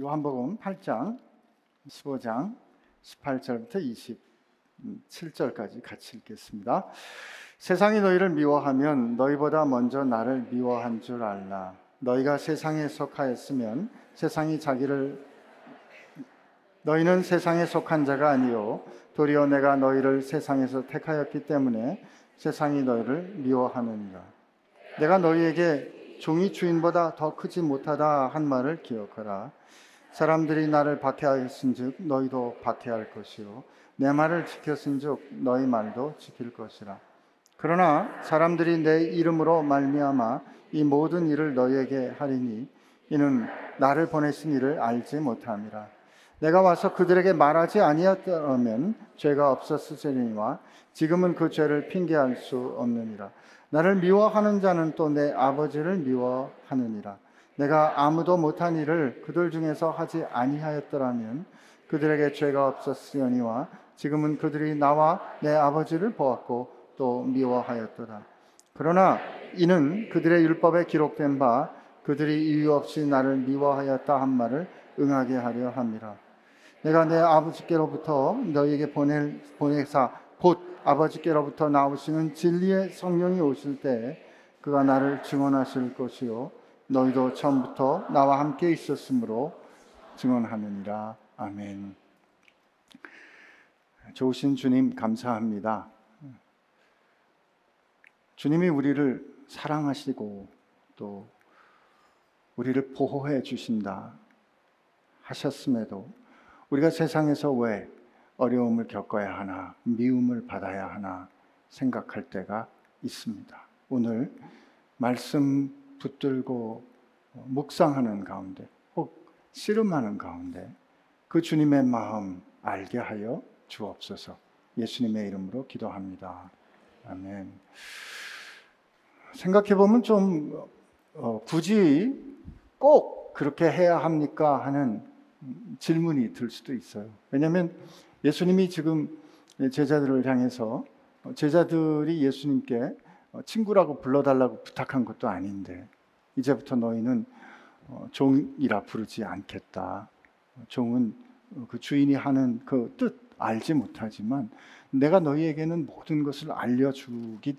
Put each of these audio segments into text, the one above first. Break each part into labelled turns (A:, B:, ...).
A: 요한복음 8장 15장 18절부터 27절까지 같이 읽겠습니다. 세상이 너희를 미워하면 너희보다 먼저 나를 미워한 줄 알라. 너희가 세상에 속하였으면 세상이 자기를 너희는 세상에 속한 자가 아니요 도리어 내가 너희를 세상에서 택하였기 때문에 세상이 너희를 미워하느니라. 내가 너희에게 종이 주인보다 더 크지 못하다 한 말을 기억하라. 사람들이 나를 박해하였은즉 너희도 박해할 것이요 내 말을 지켰은즉 너희 말도 지킬 것이라. 그러나 사람들이 내 이름으로 말미암아 이 모든 일을 너희에게 하리니 이는 나를 보내신 이를 알지 못함이라. 내가 와서 그들에게 말하지 아니었다면 죄가 없었으리니와 지금은 그 죄를 핑계할 수 없느니라. 나를 미워하는 자는 또 내 아버지를 미워하느니라. 내가 아무도 못한 일을 그들 중에서 하지 아니하였더라면 그들에게 죄가 없었으니와 지금은 그들이 나와 내 아버지를 보았고 또 미워하였더라. 그러나 이는 그들의 율법에 기록된 바 그들이 이유 없이 나를 미워하였다 한 말을 응하게 하려 함이라. 내가 내 아버지께로부터 너희에게 보낼 보내사 곧 아버지께로부터 나오시는 진리의 성령이 오실 때 그가 나를 증언하실 것이요 너희도 처음부터 나와 함께 있었으므로 증언하느니라. 아멘. 좋으신 주님 감사합니다. 주님이 우리를 사랑하시고 또 우리를 보호해 주신다 하셨음에도 우리가 세상에서 왜 어려움을 겪어야 하나, 미움을 받아야 하나 생각할 때가 있습니다. 오늘 말씀 붙들고 묵상하는 가운데, 혹 씨름하는 가운데 그 주님의 마음 알게 하여 주옵소서. 예수님의 이름으로 기도합니다. 아멘. 생각해 보면 좀 어, 굳이 꼭 그렇게 해야 합니까 하는 질문이 들 수도 있어요. 왜냐하면 예수님이 지금 제자들을 향해서 제자들이 예수님께 친구라고 불러달라고 부탁한 것도 아닌데 이제부터 너희는 어, 종이라 부르지 않겠다. 종은 그 주인이 하는 그 뜻 알지 못하지만 내가 너희에게는 모든 것을 알려주기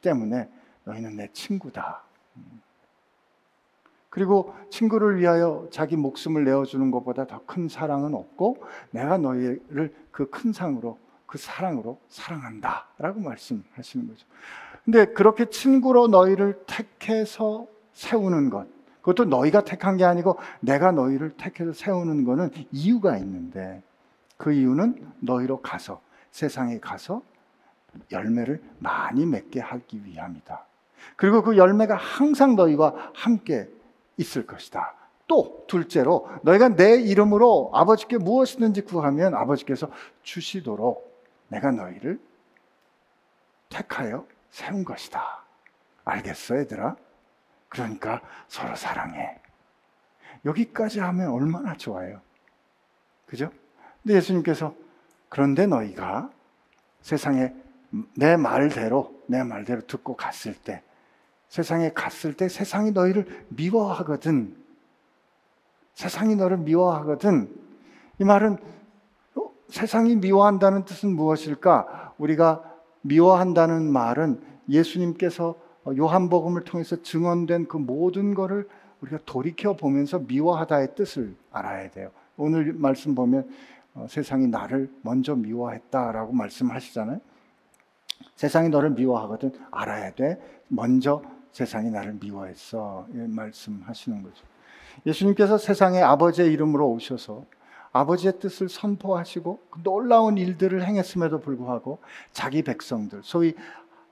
A: 때문에 너희는 내 친구다. 그리고 친구를 위하여 자기 목숨을 내어주는 것보다 더 큰 사랑은 없고 내가 너희를 그 큰 상으로 그 사랑으로 사랑한다. 라고 말씀하시는 거죠. 근데 그렇게 친구로 너희를 택해서 세우는 것, 그것도 너희가 택한 게 아니고 내가 너희를 택해서 세우는 것은 이유가 있는데 그 이유는 너희로 가서 세상에 가서 열매를 많이 맺게 하기 위함이다. 그리고 그 열매가 항상 너희와 함께 있을 것이다. 또 둘째로 너희가 내 이름으로 아버지께 무엇이든지 구하면 아버지께서 주시도록 내가 너희를 택하여 세운 것이다. 알겠어, 얘들아? 그러니까 서로 사랑해. 여기까지 하면 얼마나 좋아요. 그죠? 근데 예수님께서 그런데 너희가 세상에 내 말대로, 내 말대로 듣고 갔을 때 세상에 갔을 때 세상이 너희를 미워하거든. 세상이 너를 미워하거든. 이 말은 어, 세상이 미워한다는 뜻은 무엇일까? 우리가 미워한다는 말은 예수님께서 요한복음을 통해서 증언된 그 모든 것을 우리가 돌이켜 보면서 미워하다의 뜻을 알아야 돼요. 오늘 말씀 보면 어, 세상이 나를 먼저 미워했다라고 말씀하시잖아요. 세상이 너를 미워하거든 알아야 돼. 먼저 세상이 나를 미워했어. 말씀하시는 거죠. 예수님께서 세상에 아버지의 이름으로 오셔서 아버지의 뜻을 선포하시고 그 놀라운 일들을 행했음에도 불구하고 자기 백성들, 소위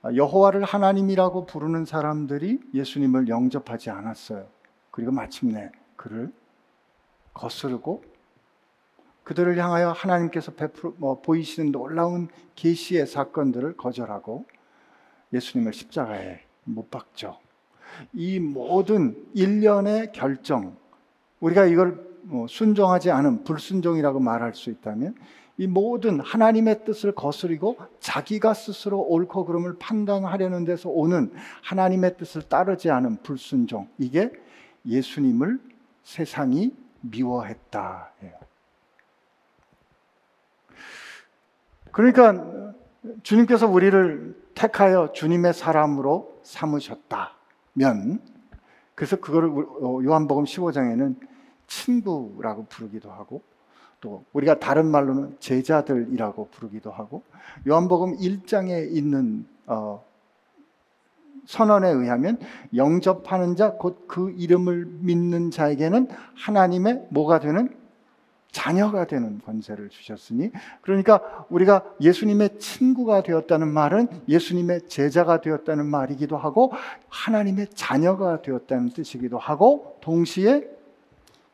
A: 여호와를 하나님이라고 부르는 사람들이 예수님을 영접하지 않았어요. 그리고 마침내 그를 거스르고 그들을 향하여 하나님께서 베풀, 뭐, 보이시는 놀라운 계시의 사건들을 거절하고 예수님을 십자가에 못 박죠. 이 모든 일련의 결정, 우리가 이걸 뭐 순종하지 않은 불순종이라고 말할 수 있다면 이 모든 하나님의 뜻을 거스리고 자기가 스스로 옳고 그름을 판단하려는 데서 오는 하나님의 뜻을 따르지 않은 불순종, 이게 예수님을 세상이 미워했다. 그러니까 주님께서 우리를 택하여 주님의 사람으로 삼으셨다면 그래서 그거를 어, 요한복음 15장에는 친구라고 부르기도 하고 또 우리가 다른 말로는 제자들이라고 부르기도 하고 요한복음 1장에 있는 어, 선언에 의하면 영접하는 자 곧 그 이름을 믿는 자에게는 하나님의 뭐가 되는 자녀가 되는 권세를 주셨으니 그러니까 우리가 예수님의 친구가 되었다는 말은 예수님의 제자가 되었다는 말이기도 하고 하나님의 자녀가 되었다는 뜻이기도 하고 동시에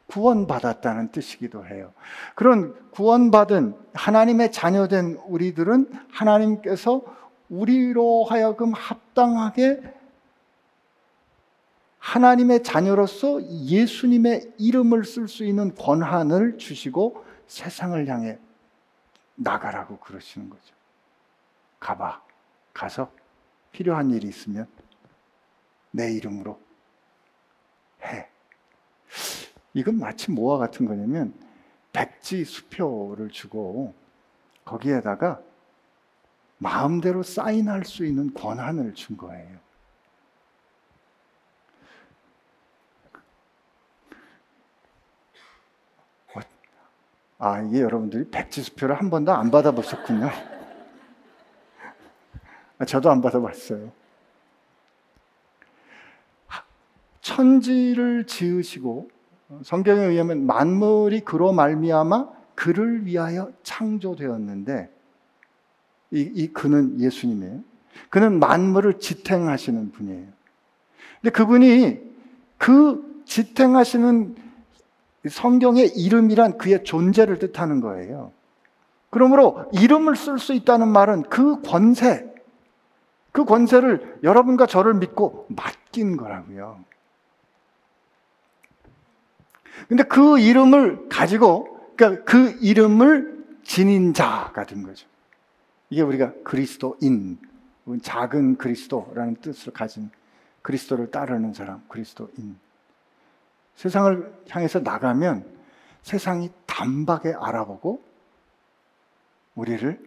A: 구원받았다는 뜻이기도 해요. 그런 구원받은 하나님의 자녀된 우리들은 하나님께서 우리로 하여금 합당하게 하나님의 자녀로서 예수님의 이름을 쓸 수 있는 권한을 주시고 세상을 향해 나가라고 그러시는 거죠. 가봐. 가서 필요한 일이 있으면 내 이름으로 해. 이건 마치 뭐와 같은 거냐면 백지 수표를 주고 거기에다가 마음대로 사인할 수 있는 권한을 준 거예요. 어, 아, 이게 여러분들이 백지수표를 한 번도 안 받아보셨군요. 아, 저도 안 받아봤어요. 천지를 지으시고 성경에 의하면 만물이 그로 말미암아 그를 위하여 창조되었는데 이, 이 그는 예수님이에요. 그는 만물을 지탱하시는 분이에요. 근데 그분이 그 지탱하시는 성경의 이름이란 그의 존재를 뜻하는 거예요. 그러므로 이름을 쓸 수 있다는 말은 그 권세, 그 권세를 여러분과 저를 믿고 맡긴 거라고요. 근데 그 이름을 가지고, 그러니까 그 이름을 지닌 자가 된 거죠. 이게 우리가 그리스도인, 작은 그리스도라는 뜻을 가진 그리스도를 따르는 사람, 그리스도인. 세상을 향해서 나가면 세상이 단박에 알아보고 우리를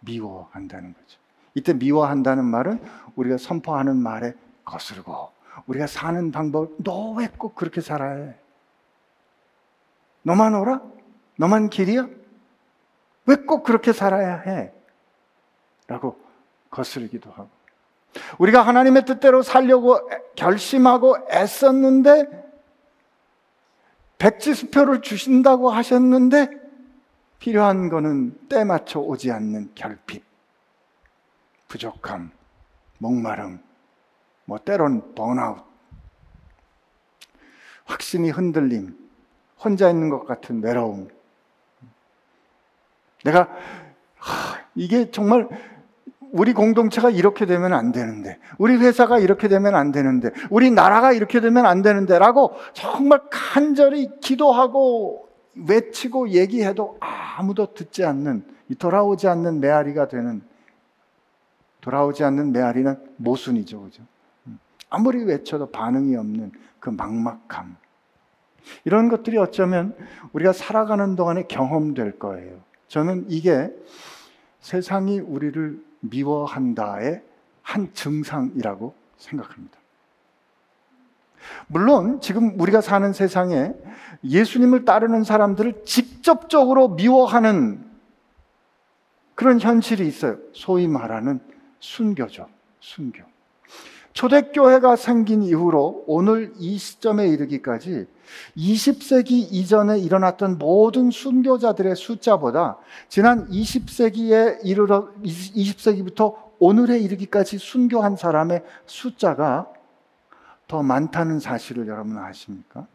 A: 미워한다는 거죠. 이때 미워한다는 말은 우리가 선포하는 말에 거스르고 우리가 사는 방법, 너 왜 꼭 그렇게 살아야 해? 너만 오라? 너만 길이야? 왜 꼭 그렇게 살아야 해? 라고 거스르기도 하고. 우리가 하나님의 뜻대로 살려고 결심하고 애썼는데, 백지수표를 주신다고 하셨는데, 필요한 거는 때 맞춰 오지 않는 결핍, 부족함, 목마름, 뭐 때론 번아웃, 확신이 흔들림, 혼자 있는 것 같은 외로움. 내가 하, 이게 정말 우리 공동체가 이렇게 되면 안 되는데, 우리 회사가 이렇게 되면 안 되는데, 우리 나라가 이렇게 되면 안 되는데, 라고 정말 간절히 기도하고 외치고 얘기해도 아무도 듣지 않는, 돌아오지 않는 메아리가 되는, 돌아오지 않는 메아리는 모순이죠. 그죠? 아무리 외쳐도 반응이 없는 그 막막함. 이런 것들이 어쩌면 우리가 살아가는 동안에 경험될 거예요. 저는 이게 세상이 우리를 미워한다의 한 증상이라고 생각합니다. 물론 지금 우리가 사는 세상에 예수님을 따르는 사람들을 직접적으로 미워하는 그런 현실이 있어요. 소위 말하는 순교죠. 순교. 초대교회가 생긴 이후로 오늘 이 시점에 이르기까지 20세기 이전에 일어났던 모든 순교자들의 숫자보다 지난 20세기에 이르러 20세기부터 오늘에 이르기까지 순교한 사람의 숫자가 더 많다는 사실을 여러분 아십니까?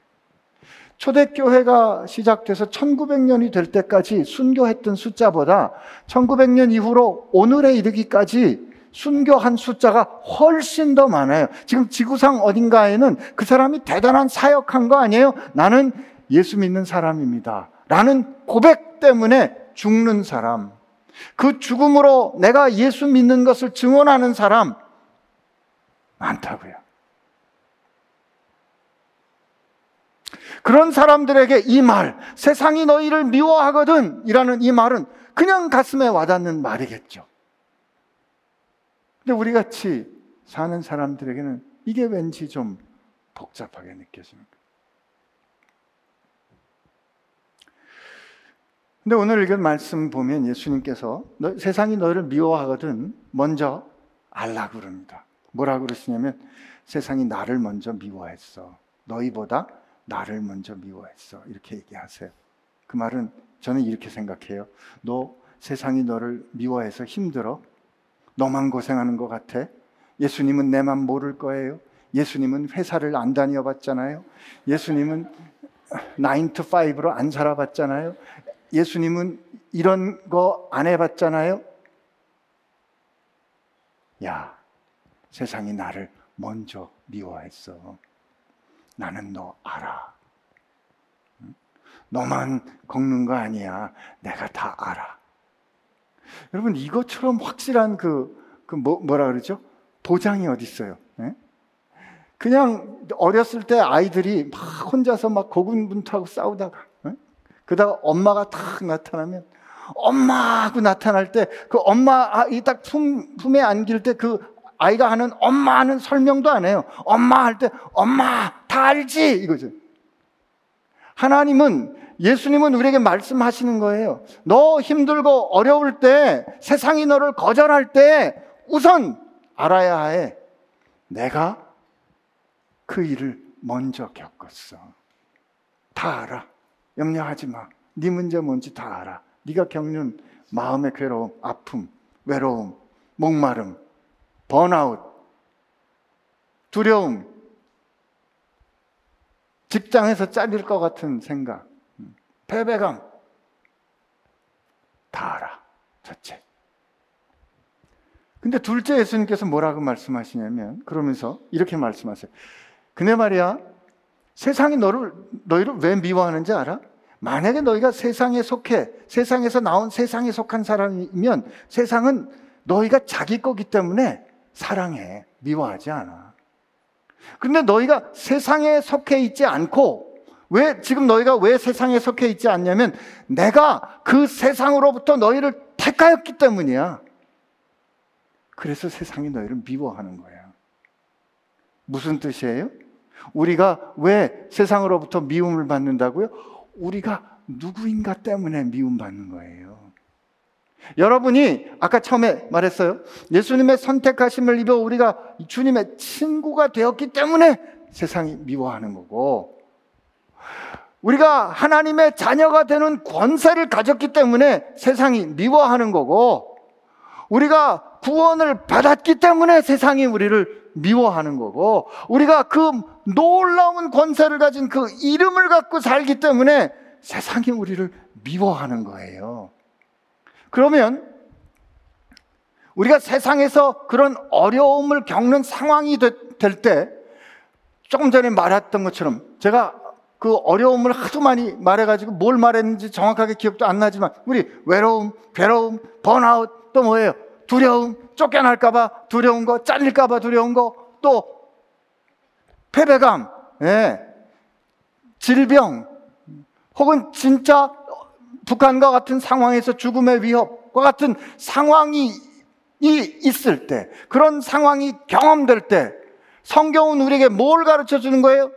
A: 초대교회가 시작돼서 1900년이 될 때까지 순교했던 숫자보다 1900년 이후로 오늘에 이르기까지 순교한 숫자가 훨씬 더 많아요. 지금 지구상 어딘가에는 그 사람이 대단한 사역한 거 아니에요? 나는 예수 믿는 사람입니다. 라는 고백 때문에 죽는 사람. 그 죽음으로 내가 예수 믿는 것을 증언하는 사람 많다고요. 그런 사람들에게 이 말, 세상이 너희를 미워하거든 이라는 이 말은 그냥 가슴에 와닿는 말이겠죠. 근데 우리 같이 사는 사람들에게는 이게 왠지 좀 복잡하게 느껴지는 거예요. 근데 오늘 읽은 말씀 보면 예수님께서 너, 세상이 너희를 미워하거든 먼저 알라 그럽니다. 뭐라 그러시냐면 세상이 나를 먼저 미워했어. 너희보다 나를 먼저 미워했어. 이렇게 얘기하세요. 그 말은 저는 이렇게 생각해요. 너 세상이 너를 미워해서 힘들어? 너만 고생하는 것 같아? 예수님은 내만 모를 거예요. 예수님은 회사를 안 다녀 봤잖아요. 예수님은 9 to 5로 안 살아봤잖아요. 예수님은 이런 거 안 해봤잖아요? 야, 세상이 나를 먼저 미워했어. 나는 너 알아. 너만 걷는 거 아니야. 내가 다 알아. 여러분, 이것처럼 확실한 그, 그 뭐, 뭐라 그러죠? 보장이 어디 있어요? 네? 그냥 어렸을 때 아이들이 막 혼자서 막 고군분투하고 싸우다가 그다가 엄마가 탁 나타나면 엄마 하고 나타날 때 그 엄마 아, 이딱 품에 안길 때 그 아이가 하는 엄마 하는 설명도 안 해요. 엄마 할 때 엄마 다 알지 이거죠. 하나님은 예수님은 우리에게 말씀하시는 거예요. 너 힘들고 어려울 때 세상이 너를 거절할 때 우선 알아야 해. 내가 그 일을 먼저 겪었어. 다 알아. 염려하지 마. 네 문제 뭔지 다 알아. 네가 겪는 마음의 괴로움, 아픔, 외로움, 목마름, 번아웃, 두려움, 직장에서 잘릴 것 같은 생각, 패배감 다 알아. 첫째. 근데 둘째 예수님께서 뭐라고 말씀하시냐면 그러면서 이렇게 말씀하세요. 근데 말이야 세상이 너를 너희를 왜 미워하는지 알아? 만약에 너희가 세상에 속해 세상에서 나온 세상에 속한 사람이면 세상은 너희가 자기 거기 때문에 사랑해 미워하지 않아. 근데 너희가 세상에 속해 있지 않고 왜 지금 너희가 왜 세상에 속해 있지 않냐면 내가 그 세상으로부터 너희를 택하였기 때문이야. 그래서 세상이 너희를 미워하는 거야. 무슨 뜻이에요? 우리가 왜 세상으로부터 미움을 받는다고요? 우리가 누구인가 때문에 미움받는 거예요. 여러분이 아까 처음에 말했어요. 예수님의 선택하심을 입어 우리가 주님의 친구가 되었기 때문에 세상이 미워하는 거고, 우리가 하나님의 자녀가 되는 권세를 가졌기 때문에 세상이 미워하는 거고, 우리가 구원을 받았기 때문에 세상이 우리를 미워하는 거고, 우리가 그 놀라운 권세를 가진 그 이름을 갖고 살기 때문에 세상이 우리를 미워하는 거예요. 그러면 우리가 세상에서 그런 어려움을 겪는 상황이 될 때, 조금 전에 말했던 것처럼 제가 그 어려움을 하도 많이 말해가지고 뭘 말했는지 정확하게 기억도 안 나지만 우리 외로움, 괴로움, 번아웃 또 뭐예요? 두려움, 쫓겨날까봐 두려운 거, 잘릴까봐 두려운 거, 또 패배감, 예. 질병, 혹은 진짜 북한과 같은 상황에서 죽음의 위협과 같은 상황이 있을 때, 그런 상황이 경험될 때, 성경은 우리에게 뭘 가르쳐 주는 거예요?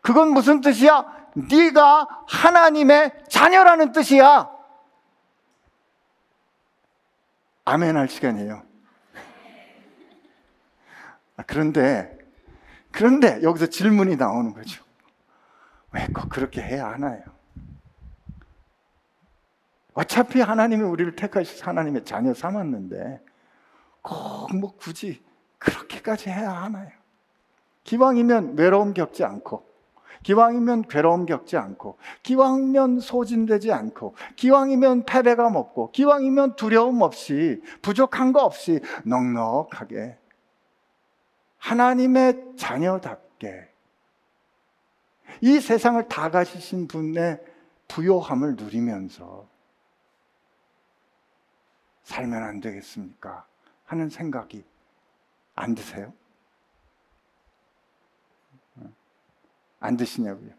A: 그건 무슨 뜻이야? 네가 하나님의 자녀라는 뜻이야. 아멘 할 시간이에요. 아, 그런데 그런데 여기서 질문이 나오는 거죠. 왜 꼭 그렇게 해야 하나요? 어차피 하나님이 우리를 택하셔서 하나님의 자녀 삼았는데 꼭 뭐 굳이 그렇게까지 해야 하나요? 기왕이면 외로움 겪지 않고 기왕이면 괴로움 겪지 않고 기왕이면 소진되지 않고 기왕이면 패배감 없고 기왕이면 두려움 없이 부족한 거 없이 넉넉하게 하나님의 자녀답게 이 세상을 다 가지신 분의 부요함을 누리면서 살면 안 되겠습니까? 하는 생각이 안 드세요? 안 드시냐고요?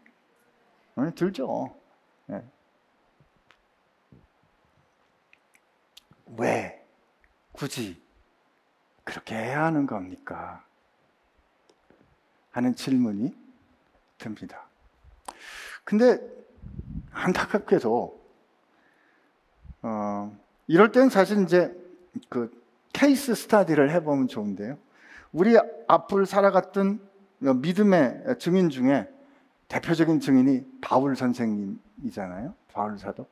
A: 들죠. 네. 왜 굳이 그렇게 해야 하는 겁니까? 하는 질문이 듭니다. 근데 안타깝게도 어, 이럴 땐 사실 이제 그 케이스 스타디를 해보면 좋은데요. 우리 앞을 살아갔던 믿음의 증인 중에 대표적인 증인이 바울 선생님이잖아요. 바울 사도.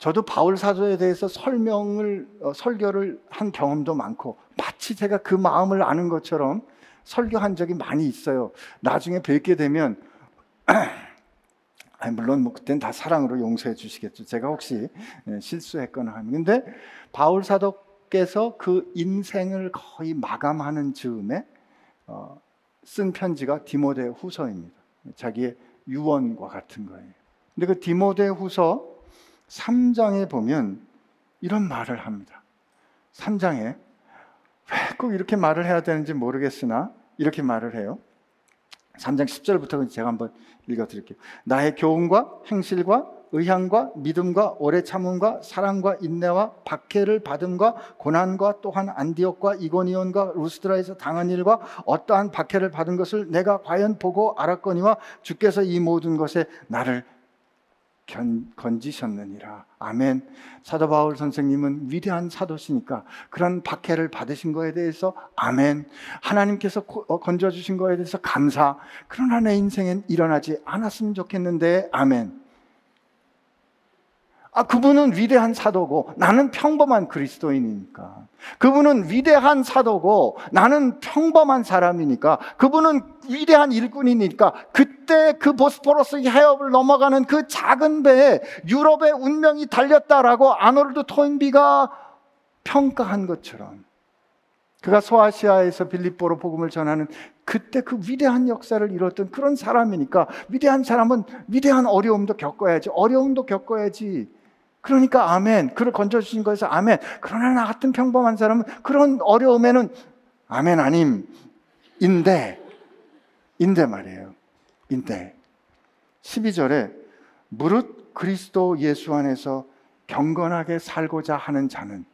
A: 저도 바울 사도에 대해서 설명을 어, 설교를 한 경험도 많고 마치 제가 그 마음을 아는 것처럼 설교한 적이 많이 있어요. 나중에 뵙게 되면 아니, 물론 뭐 그땐 다 사랑으로 용서해 주시겠죠. 제가 혹시 예, 실수했거나 하면. 근데 바울 사도께서 그 인생을 거의 마감하는 즈음에 어, 쓴 편지가 디모데 후서입니다. 자기의 유언과 같은 거예요. 근데 그 디모데 후서 3장에 보면 이런 말을 합니다. 3장에 왜 꼭 이렇게 말을 해야 되는지 모르겠으나 이렇게 말을 해요. 3장 10절부터 제가 한번 읽어 드릴게요. 나의 교훈과 행실과 의향과 믿음과 오래 참음과 사랑과 인내와 박해를 받음과 고난과 또한 안디옥과 이고니온과 루스드라에서 당한 일과 어떠한 박해를 받은 것을 내가 과연 보고 알았거니와 주께서 이 모든 것에 나를 견, 건지셨느니라. 아멘. 사도 바울 선생님은 위대한 사도시니까 그런 박해를 받으신 거에 대해서 아멘. 하나님께서 어, 건져주신 거에 대해서 감사. 그러나 내 인생엔 일어나지 않았으면 좋겠는데 아멘. 아, 그분은 위대한 사도고 나는 평범한 그리스도인이니까. 그분은 위대한 사도고 나는 평범한 사람이니까. 그분은 위대한 일꾼이니까. 그때 그 보스포러스 해협을 넘어가는 그 작은 배에 유럽의 운명이 달렸다라고 아노르드 토인비가 평가한 것처럼. 그가 소아시아에서 빌립보로 복음을 전하는 그때 그 위대한 역사를 이뤘던 그런 사람이니까 위대한 사람은 위대한 어려움도 겪어야지 어려움도 겪어야지 그러니까 아멘. 그를 건져주신 거에서 아멘. 그러나 나 같은 평범한 사람은 그런 어려움에는 아멘 아님. 인데, 인데 말이에요. 인데. 12절에 무릇 그리스도 예수 안에서 경건하게 살고자 하는 자는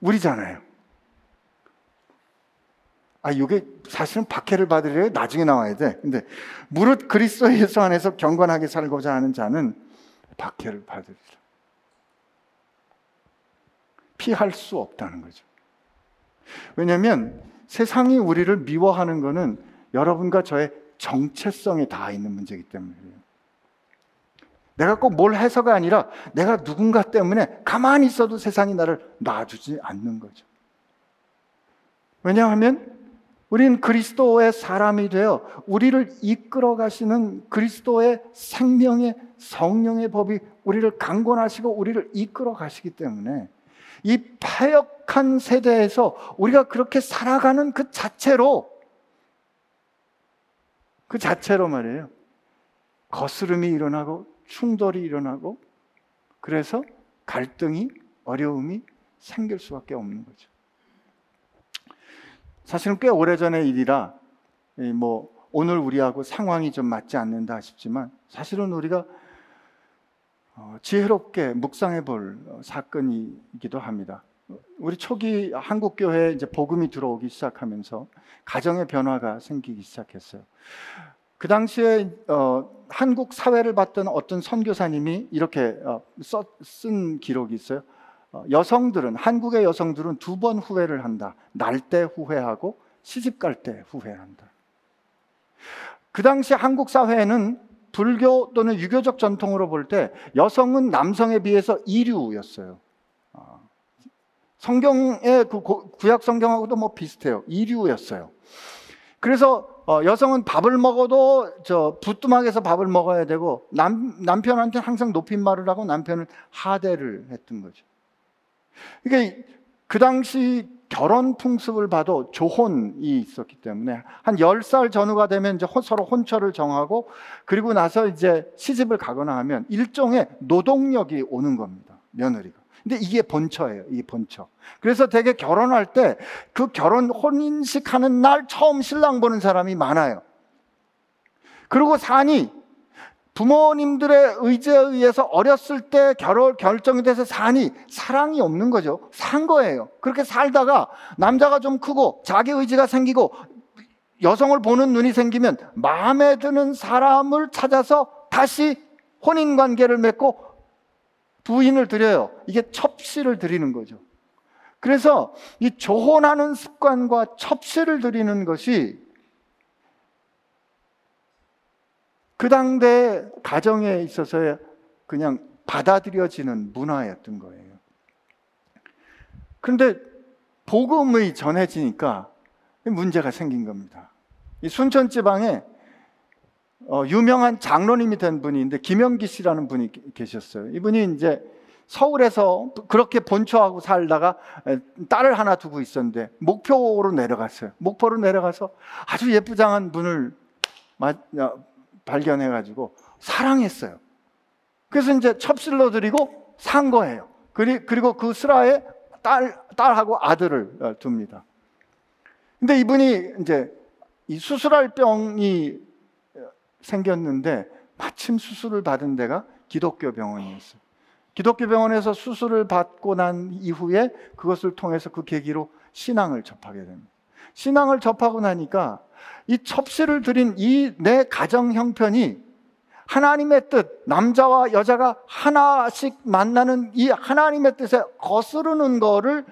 A: 우리잖아요. 아, 이게 사실은 박해를 받으려 나중에 나와야 돼. 근데 무릇 그리스도 예수 안에서 경건하게 살고자 하는 자는 박해를 받으리라. 피할 수 없다는 거죠. 왜냐하면 세상이 우리를 미워하는 것은 여러분과 저의 정체성에 닿아 있는 문제이기 때문이에요. 내가 꼭 뭘 해서가 아니라 내가 누군가 때문에 가만히 있어도 세상이 나를 놔주지 않는 거죠. 왜냐하면 우리는 그리스도의 사람이 되어 우리를 이끌어 가시는 그리스도의 생명의 성령의 법이 우리를 강권하시고 우리를 이끌어 가시기 때문에 이 파역한 세대에서 우리가 그렇게 살아가는 그 자체로 그 자체로 말이에요. 거스름이 일어나고 충돌이 일어나고 그래서 갈등이 어려움이 생길 수밖에 없는 거죠. 사실은 꽤 오래전의 일이라 뭐 오늘 우리하고 상황이 좀 맞지 않는다 싶지만 사실은 우리가 어, 지혜롭게 묵상해 볼 사건이기도 합니다. 우리 초기 한국 교회에 이제 복음이 들어오기 시작하면서 가정의 변화가 생기기 시작했어요. 그 당시에 어, 한국 사회를 봤던 어떤 선교사님이 이렇게 어, 써, 쓴 기록이 있어요. 어, 여성들은 한국의 여성들은 두 번 후회를 한다. 날 때 후회하고 시집 갈 때 후회한다. 그 당시 한국 사회에는 불교 또는 유교적 전통으로 볼 때 여성은 남성에 비해서 이류였어요. 아, 성경의 그 구약 성경하고도 뭐 비슷해요. 이류였어요. 그래서 어, 여성은 밥을 먹어도 저 부뚜막에서 밥을 먹어야 되고 남, 남편한테 항상 높임말을 하고 남편은 하대를 했던 거죠. 그러니까 그 당시 결혼 풍습을 봐도 조혼이 있었기 때문에 한 10살 전후가 되면 이제 서로 혼처를 정하고 그리고 나서 이제 시집을 가거나 하면 일종의 노동력이 오는 겁니다. 며느리가. 근데 이게 본처예요. 이 본처. 그래서 되게 결혼할 때 그 결혼 혼인식 하는 날 처음 신랑 보는 사람이 많아요. 그리고 산이 부모님들의 의지에 의해서 어렸을 때 결혼, 결정이 돼서 사니 사랑이 없는 거죠. 산 거예요. 그렇게 살다가 남자가 좀 크고 자기 의지가 생기고 여성을 보는 눈이 생기면 마음에 드는 사람을 찾아서 다시 혼인 관계를 맺고 부인을 드려요. 이게 첩시를 드리는 거죠. 그래서 이 조혼하는 습관과 첩시를 드리는 것이 그 당대 가정에 있어서의 그냥 받아들여지는 문화였던 거예요. 그런데 복음의 전해지니까 문제가 생긴 겁니다. 이 순천 지방에 어, 유명한 장로님이 된 분이 데 김영기 씨라는 분이 계셨어요. 이분이 이제 서울에서 그렇게 본초하고 살다가 딸을 하나 두고 있었는데 목표로 내려갔어요. 목포로 내려가서 아주 예쁘장한 분을 발견해가지고 사랑했어요. 그래서 이제 첩실로 드리고 산 거예요. 그리고 그 슬하에 딸, 딸하고 아들을 어, 둡니다. 근데 이분이 이제 이 수술할 병이 생겼는데 마침 수술을 받은 데가 기독교 병원이었어요. 기독교 병원에서 수술을 받고 난 이후에 그것을 통해서 그 계기로 신앙을 접하게 됩니다. 신앙을 접하고 나니까 이 첩시를 드린 이 내 가정 형편이 하나님의 뜻, 남자와 여자가 하나씩 만나는 이 하나님의 뜻에 거스르는 거를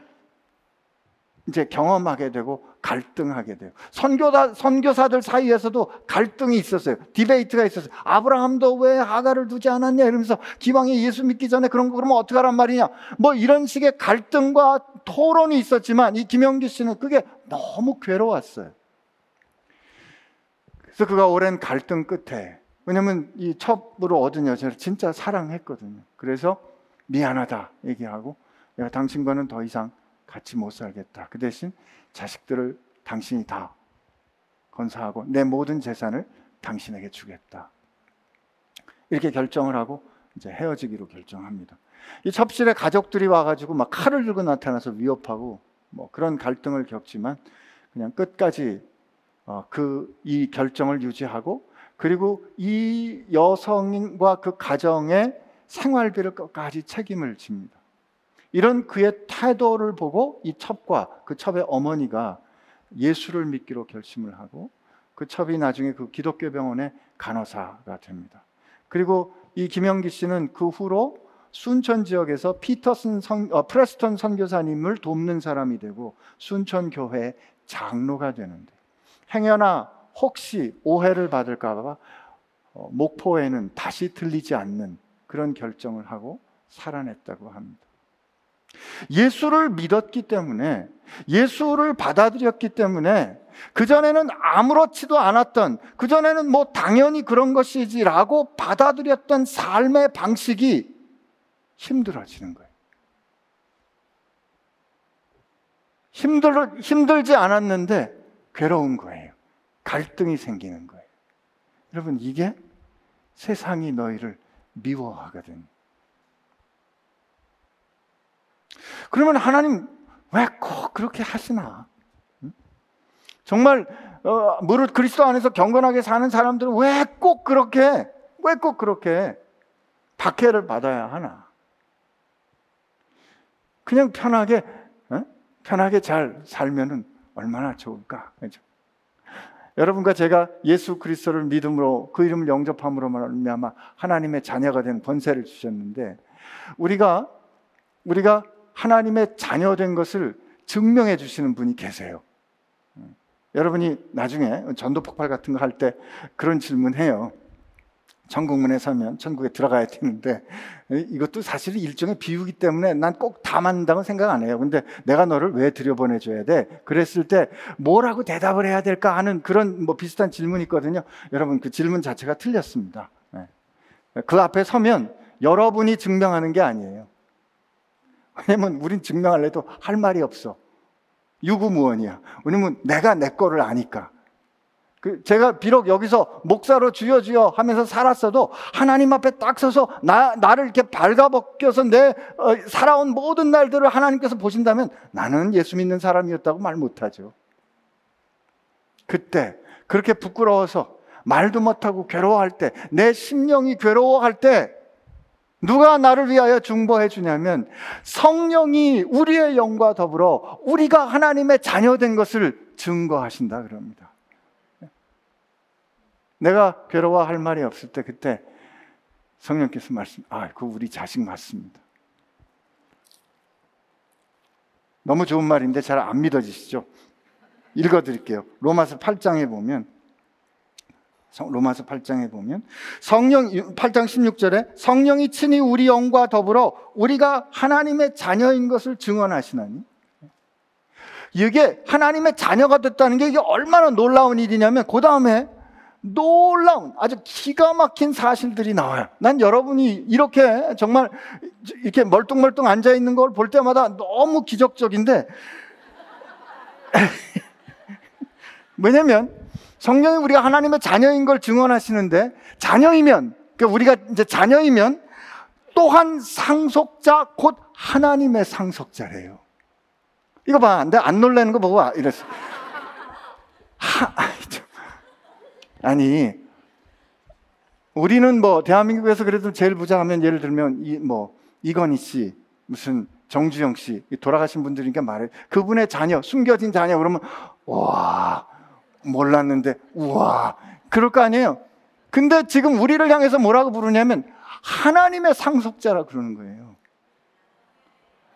A: 이제 경험하게 되고 갈등하게 돼요. 선교사, 선교사들 사이에서도 갈등이 있었어요. 디베이트가 있었어요. 아브라함도 왜 하가를 두지 않았냐 이러면서 기왕에 예수 믿기 전에 그런 거 그러면 어떻게 하란 말이냐. 뭐 이런 식의 갈등과 토론이 있었지만 이 김영기 씨는 그게 너무 괴로웠어요. 그래서 그가 오랜 갈등 끝에 왜냐면 이 첩으로 얻은 여자를 진짜 사랑했거든요. 그래서 미안하다 얘기하고 내가 당신과는 더 이상 같이 못 살겠다. 그 대신 자식들을 당신이 다 건사하고 내 모든 재산을 당신에게 주겠다. 이렇게 결정을 하고 이제 헤어지기로 결정합니다. 이 첩실에 가족들이 와가지고 막 칼을 들고 나타나서 위협하고 뭐 그런 갈등을 겪지만 그냥 끝까지 어, 그 이 결정을 유지하고 그리고 이 여성과 그 가정의 생활비를 끝까지 책임을 집니다. 이런 그의 태도를 보고 이 첩과 그 첩의 어머니가 예수를 믿기로 결심을 하고 그 첩이 나중에 그 기독교 병원의 간호사가 됩니다. 그리고 이 김영기 씨는 그 후로 순천 지역에서 피터슨 선, 어, 프레스턴 선교사님을 돕는 사람이 되고 순천 교회 장로가 되는데 행여나 혹시 오해를 받을까봐 어, 목포에는 다시 들리지 않는 그런 결정을 하고 살아냈다고 합니다. 예수를 믿었기 때문에 예수를 받아들였기 때문에 그전에는 아무렇지도 않았던 그전에는 뭐 당연히 그런 것이지라고 받아들였던 삶의 방식이 힘들어지는 거예요. 힘들, 힘들지 않았는데 괴로운 거예요. 갈등이 생기는 거예요. 여러분, 이게 세상이 너희를 미워하거든. 그러면 하나님 왜 꼭 그렇게 하시나? 정말 어, 무릇 그리스도 안에서 경건하게 사는 사람들은 왜 꼭 그렇게 왜 꼭 그렇게 박해를 받아야 하나? 그냥 편하게 어? 편하게 잘 살면은 얼마나 좋을까? 그렇죠? 여러분과 제가 예수 그리스도를 믿음으로 그 이름을 영접함으로 말미암아 하나님의 자녀가 된 권세를 주셨는데 우리가 우리가 하나님의 자녀 된 것을 증명해 주시는 분이 계세요. 여러분이 나중에 전도 폭발 같은 거 할 때 그런 질문 해요. 천국문에 서면 천국에 들어가야 되는데 이것도 사실 일종의 비유기 때문에 난꼭다 맞는다고 생각 안 해요. 근데 내가 너를 왜 들여보내줘야 돼? 그랬을 때 뭐라고 대답을 해야 될까 하는 그런 뭐 비슷한 질문이 있거든요. 여러분 그 질문 자체가 틀렸습니다. 네. 그 앞에 서면 여러분이 증명하는 게 아니에요. 왜냐면 우린 증명할래도 할 말이 없어. 유구무원이야. 왜냐면 내가 내 거를 아니까. 그 제가 비록 여기서 목사로 주여 주여 하면서 살았어도 하나님 앞에 딱 서서 나, 나를 이렇게 발가벗겨서 내 어, 살아온 모든 날들을 하나님께서 보신다면 나는 예수 믿는 사람이었다고 말 못하죠. 그때 그렇게 부끄러워서 말도 못하고 괴로워할 때, 내 심령이 괴로워할 때, 누가 나를 위하여 중보해 주냐면 성령이 우리의 영과 더불어 우리가 하나님의 자녀된 것을 증거하신다 그럽니다. 내가 괴로워할 말이 없을 때 그때 성령께서 말씀, 아, 그 우리 자식 맞습니다. 너무 좋은 말인데 잘 안 믿어지시죠? 읽어드릴게요. 로마서 8장에 보면 로마서 8장에 보면 성령 8장 16절에 성령이 친히 우리 영과 더불어 우리가 하나님의 자녀인 것을 증언하시나니 이게 하나님의 자녀가 됐다는 게 이게 얼마나 놀라운 일이냐면 그 다음에 놀라운 아주 기가 막힌 사실들이 나와요. 난 여러분이 이렇게 정말 이렇게 멀뚱멀뚱 앉아 있는 걸 볼 때마다 너무 기적적인데 왜냐면 성령이 우리가 하나님의 자녀인 걸 증언하시는데 자녀이면 그러니까 우리가 이제 자녀이면 또한 상속자 곧 하나님의 상속자래요. 이거 봐. 내가 안 놀라는 거 보고 이랬어. 하, 아니, 우리는 뭐 대한민국에서 그래도 제일 부자 하면 예를 들면 이 뭐 이건희 씨, 무슨 정주영 씨 돌아가신 분들이니까 말해 그분의 자녀, 숨겨진 자녀 그러면 와 몰랐는데 우와 그럴 거 아니에요. 근데 지금 우리를 향해서 뭐라고 부르냐면 하나님의 상속자라 그러는 거예요.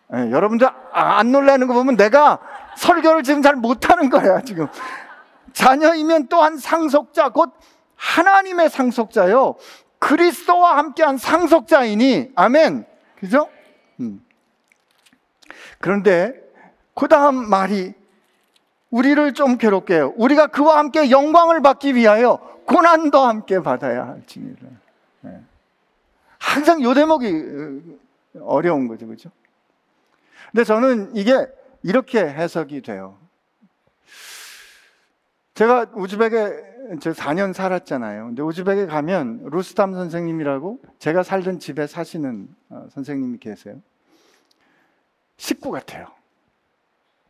A: 네, 여러분들 안 놀라는 거 보면 내가 설교를 지금 잘 못하는 거야 지금. 자녀이면 또한 상속자, 곧 하나님의 상속자요. 그리스도와 함께한 상속자이니, 아멘. 그죠? 음. 그런데 그 다음 말이 우리를 좀 괴롭게 해요. 우리가 그와 함께 영광을 받기 위하여 고난도 함께 받아야 할지니라. 네. 항상 요 대목이 어, 어려운 거죠. 그죠? 근데 저는 이게 이렇게 해석이 돼요. 제가 우즈벡에 제 4년 살았잖아요. 근데 우즈벡에 가면 루스탐 선생님이라고 제가 살던 집에 사시는 어, 선생님이 계세요. 식구 같아요.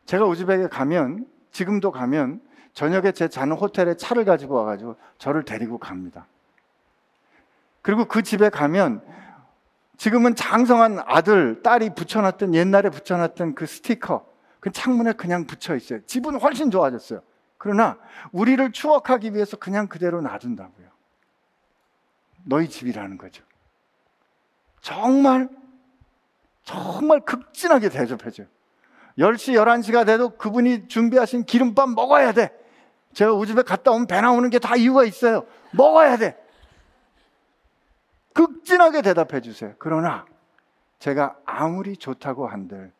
A: 제가 우즈벡에 가면 지금도 가면 저녁에 제 자는 호텔에 차를 가지고 와가지고 저를 데리고 갑니다. 그리고 그 집에 가면 지금은 장성한 아들, 딸이 붙여놨던 옛날에 붙여놨던 그 스티커 그 창문에 그냥 붙여 있어요. 집은 훨씬 좋아졌어요. 그러나 우리를 추억하기 위해서 그냥 그대로 놔둔다고요. 너희 집이라는 거죠. 정말, 정말 극진하게 대접해줘요. 10시, 11시가 돼도 그분이 준비하신 기름밥 먹어야 돼. 제가 우집에 갔다 오면 배 나오는 게 다 이유가 있어요. 먹어야 돼. 극진하게 대답해 주세요. 그러나 제가 아무리 좋다고 한들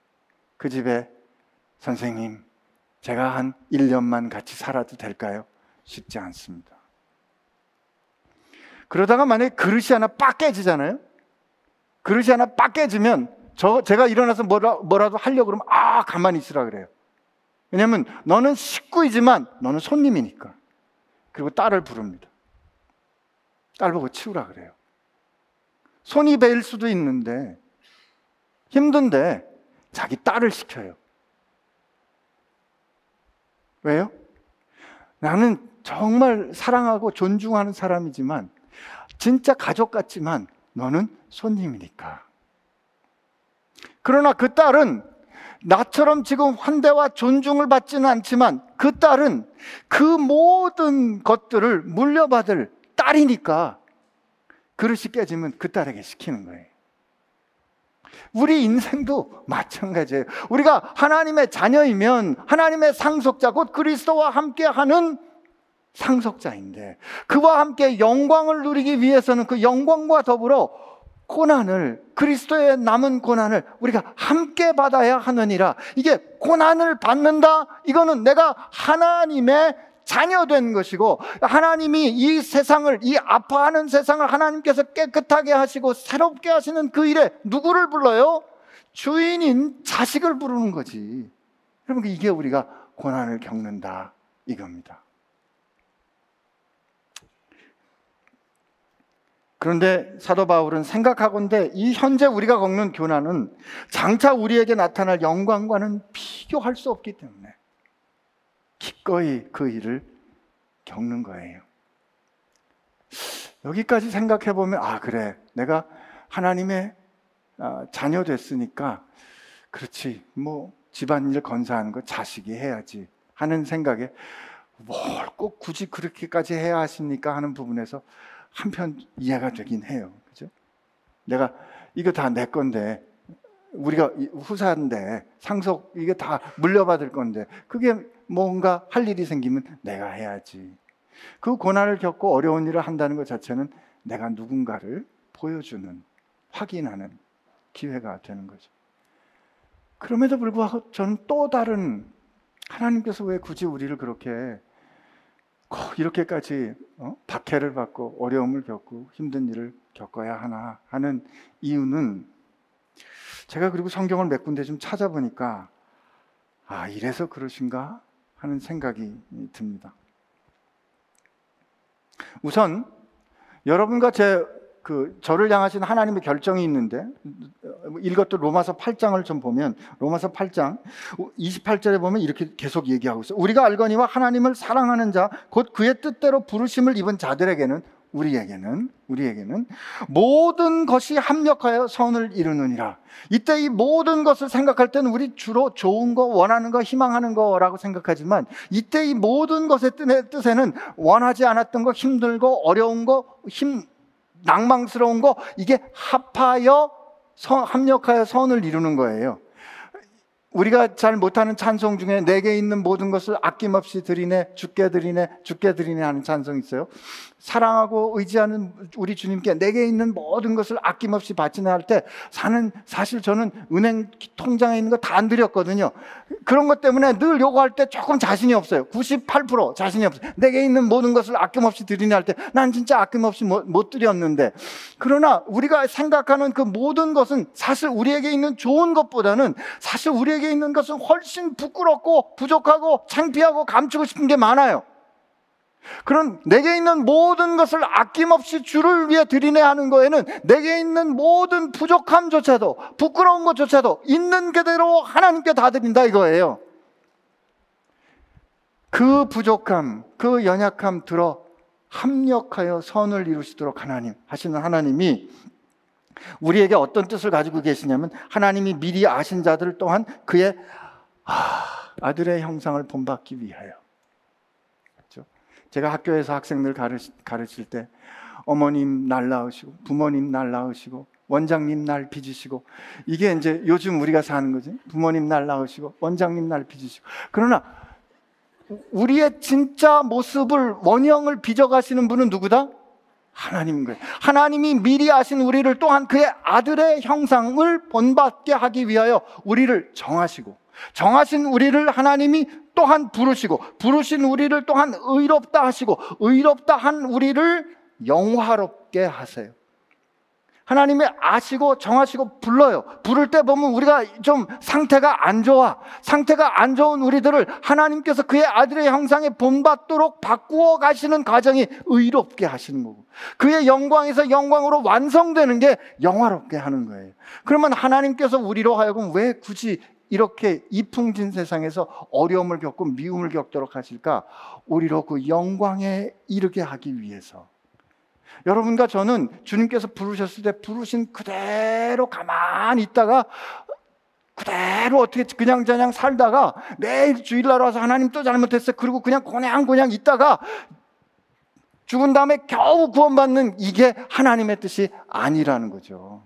A: 그 집에 선생님, 제가 한 1년만 같이 살아도 될까요? 쉽지 않습니다. 그러다가 만약에 그릇이 하나 빡 깨지잖아요? 그릇이 하나 빡 깨지면 저, 제가 일어나서 뭐라, 뭐라도 하려고 그러면 아, 가만히 있으라 그래요. 왜냐면 너는 식구이지만 너는 손님이니까. 그리고 딸을 부릅니다. 딸 보고 치우라 그래요. 손이 베일 수도 있는데 힘든데 자기 딸을 시켜요. 왜요? 나는 정말 사랑하고 존중하는 사람이지만 진짜 가족 같지만 너는 손님이니까. 그러나 그 딸은 나처럼 지금 환대와 존중을 받지는 않지만 그 딸은 그 모든 것들을 물려받을 딸이니까 그릇이 깨지면 그 딸에게 시키는 거예요. 우리 인생도 마찬가지예요. 우리가 하나님의 자녀이면 하나님의 상속자, 곧 그리스도와 함께 하는 상속자인데 그와 함께 영광을 누리기 위해서는 그 영광과 더불어 고난을 그리스도의 남은 고난을 우리가 함께 받아야 하느니라. 이게 고난을 받는다. 이거는 내가 하나님의 자녀된 것이고 하나님이 이 세상을 이 아파하는 세상을 하나님께서 깨끗하게 하시고 새롭게 하시는 그 일에 누구를 불러요? 주인인 자식을 부르는 거지. 여러분 이게 우리가 고난을 겪는다 이겁니다. 그런데 사도 바울은 생각하건대 이 현재 우리가 겪는 교난은 장차 우리에게 나타날 영광과는 비교할 수 없기 때문에 기꺼이 그 일을 겪는 거예요. 여기까지 생각해 보면 아 그래 내가 하나님의 아, 자녀 됐으니까 그렇지 뭐 집안일 건사하는 거 자식이 해야지 하는 생각에 뭘 꼭 굳이 그렇게까지 해야 하십니까 하는 부분에서 한편 이해가 되긴 해요. 그죠? 내가 이거 다 내 건데 우리가 후사인데 상속 이게 다 물려받을 건데 그게 뭔가 할 일이 생기면 내가 해야지. 그 고난을 겪고 어려운 일을 한다는 것 자체는 내가 누군가를 보여주는 확인하는 기회가 되는 거죠. 그럼에도 불구하고 저는 또 다른 하나님께서 왜 굳이 우리를 그렇게 꼭 이렇게까지 어? 박해를 받고 어려움을 겪고 힘든 일을 겪어야 하나 하는 이유는 제가 그리고 성경을 몇 군데 좀 찾아보니까 아 이래서 그러신가 하는 생각이 듭니다. 우선 여러분과 제 그 저를 향하신 하나님의 결정이 있는데 읽었던 로마서 8장을 좀 보면 로마서 8장 28절에 보면 이렇게 계속 얘기하고 있어요. 우리가 알거니와 하나님을 사랑하는 자 곧 그의 뜻대로 부르심을 입은 자들에게는 우리에게는 우리에게는 모든 것이 합력하여 선을 이루느니라. 이때 이 모든 것을 생각할 때는 우리 주로 좋은 거, 원하는 거, 희망하는 거라고 생각하지만 이때 이 모든 것의 뜻에는 원하지 않았던 거, 힘들고 어려운 거, 힘 낭망스러운 거 이게 합하여 선, 합력하여 선을 이루는 거예요. 우리가 잘 못하는 찬송 중에 내게 있는 모든 것을 아낌없이 드리네, 죽게 드리네, 죽게 드리네 하는 찬송 있어요. 사랑하고 의지하는 우리 주님께 내게 있는 모든 것을 아낌없이 바치네 할때 사는 사실 저는 은행 통장에 있는 거 다 안 드렸거든요. 그런 것 때문에 늘 요구할 때 조금 자신이 없어요. 98% 자신이 없어요. 내게 있는 모든 것을 아낌없이 드리네 할때 난 진짜 아낌없이 못, 못 드렸는데 그러나 우리가 생각하는 그 모든 것은 사실 우리에게 있는 좋은 것보다는 사실 우리에게 있는 것은 훨씬 부끄럽고 부족하고 창피하고 감추고 싶은 게 많아요. 그런 내게 있는 모든 것을 아낌없이 주를 위해 드리네 하는 거에는 내게 있는 모든 부족함조차도 부끄러운 것조차도 있는 그대로 하나님께 다 드린다 이거예요. 그 부족함, 그 연약함 들어 합력하여 선을 이루시도록 하나님 하시는 하나님이 우리에게 어떤 뜻을 가지고 계시냐면 하나님이 미리 아신 자들 또한 그의 아들의 형상을 본받기 위하여 제가 학교에서 학생들 가르칠 때 어머님 날 낳으시고 부모님 날 낳으시고 원장님 날 빚으시고 이게 이제 요즘 우리가 사는 거지 부모님 날 낳으시고 원장님 날 빚으시고 그러나 우리의 진짜 모습을 원형을 빚어가시는 분은 누구다? 하나님인 거예요. 하나님이 미리 아신 우리를 또한 그의 아들의 형상을 본받게 하기 위하여 우리를 정하시고 정하신 우리를 하나님이 또한 부르시고 부르신 우리를 또한 의롭다 하시고 의롭다 한 우리를 영화롭게 하세요. 하나님이 아시고 정하시고 불러요. 부를 때 보면 우리가 좀 상태가 안 좋아. 상태가 안 좋은 우리들을 하나님께서 그의 아들의 형상에 본받도록 바꾸어 가시는 과정이 의롭게 하시는 거고. 그의 영광에서 영광으로 완성되는 게 영화롭게 하는 거예요. 그러면 하나님께서 우리로 하여금 왜 굳이 이렇게 이풍진 세상에서 어려움을 겪고 미움을 겪도록 하실까? 우리로 그 영광에 이르게 하기 위해서. 여러분과 저는 주님께서 부르셨을 때 부르신 그대로 가만히 있다가 그대로 어떻게 그냥 저냥 살다가 매일 주일날 와서 하나님 또 잘못했어. 그리고 그냥 그냥 있다가 죽은 다음에 겨우 구원받는 이게 하나님의 뜻이 아니라는 거죠.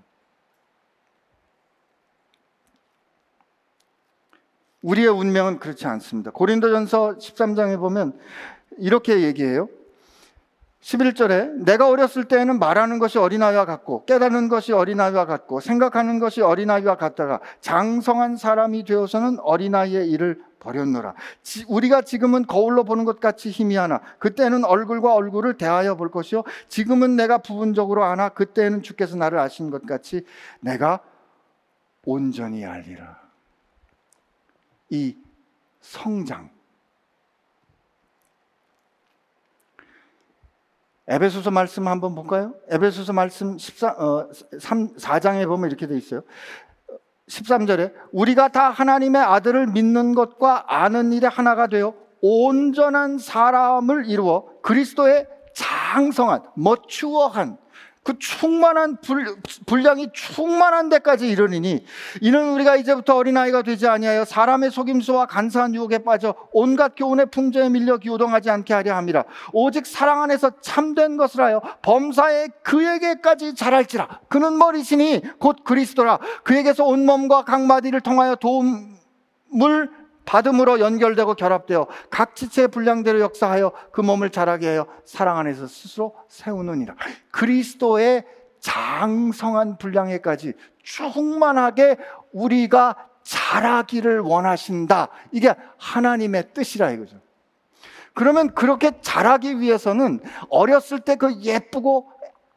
A: 우리의 운명은 그렇지 않습니다. 고린도전서 13장에 보면 이렇게 얘기해요. 11절에 내가 어렸을 때에는 말하는 것이 어린아이와 같고 깨닫는 것이 어린아이와 같고 생각하는 것이 어린아이와 같다가 장성한 사람이 되어서는 어린아이의 일을 버렸노라. 우리가 지금은 거울로 보는 것 같이 희미하나 그때는 얼굴과 얼굴을 대하여 볼 것이요 지금은 내가 부분적으로 아나 그때는 주께서 나를 아신 것 같이 내가 온전히 알리라. 이 성장. 에베소서 말씀 한번 볼까요? 에베소서 말씀 14, 어, 3, 4장에 보면 이렇게 돼 있어요. 13절에 우리가 다 하나님의 아들을 믿는 것과 아는 일에 하나가 되어 온전한 사람을 이루어 그리스도의 자 장성한, 머추어한, 그 충만한 불, 분량이 충만한 데까지 이르니니 이는 우리가 이제부터 어린아이가 되지 아니하여 사람의 속임수와 간사한 유혹에 빠져 온갖 교훈의 풍조에 밀려 기우동하지 않게 하려 함이라. 오직 사랑 안에서 참된 것을 하여 범사에 그에게까지 자랄지라. 그는 머리시니 곧 그리스도라. 그에게서 온 몸과 각 마디를 통하여 도움을 받음으로 연결되고 결합되어 각 지체의 분량대로 역사하여 그 몸을 자라게 하여 사랑 안에서 스스로 세우느니라. 그리스도의 장성한 분량에까지 충만하게 우리가 자라기를 원하신다. 이게 하나님의 뜻이라 이거죠. 그러면 그렇게 자라기 위해서는 어렸을 때 그 예쁘고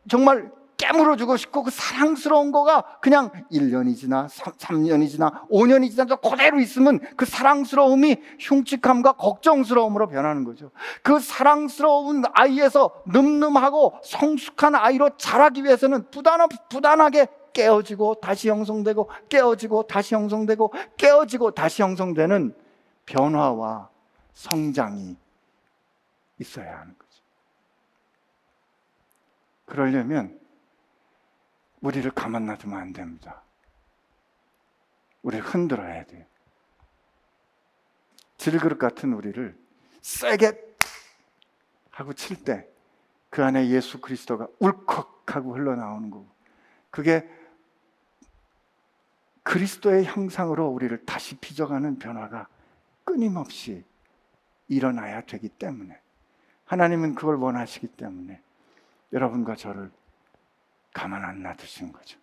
A: 정말 깨물어주고 싶고 그 사랑스러운 거가 그냥 1년이 지나 3, 년이 지나 5년이 지나서 그대로 있으면 그 사랑스러움이 흉측함과 걱정스러움으로 변하는 거죠. 그 사랑스러운 아이에서 늠름하고 성숙한 아이로 자라기 위해서는 부단하, 부단하게 깨어지고 다시 형성되고 깨어지고 다시 형성되고 깨어지고 다시 형성되는 변화와 성장이 있어야 하는 거죠. 그러려면 우리를 가만 놔두면 안 됩니다. 우리를 흔들어야 돼요. 질그릇 같은 우리를 세게 하고 칠 때 그 안에 예수 그리스도가 울컥하고 흘러나오는 거고 그게 그리스도의 형상으로 우리를 다시 빚어가는 변화가 끊임없이 일어나야 되기 때문에 하나님은 그걸 원하시기 때문에 여러분과 저를 가만 안 놔두신 거죠.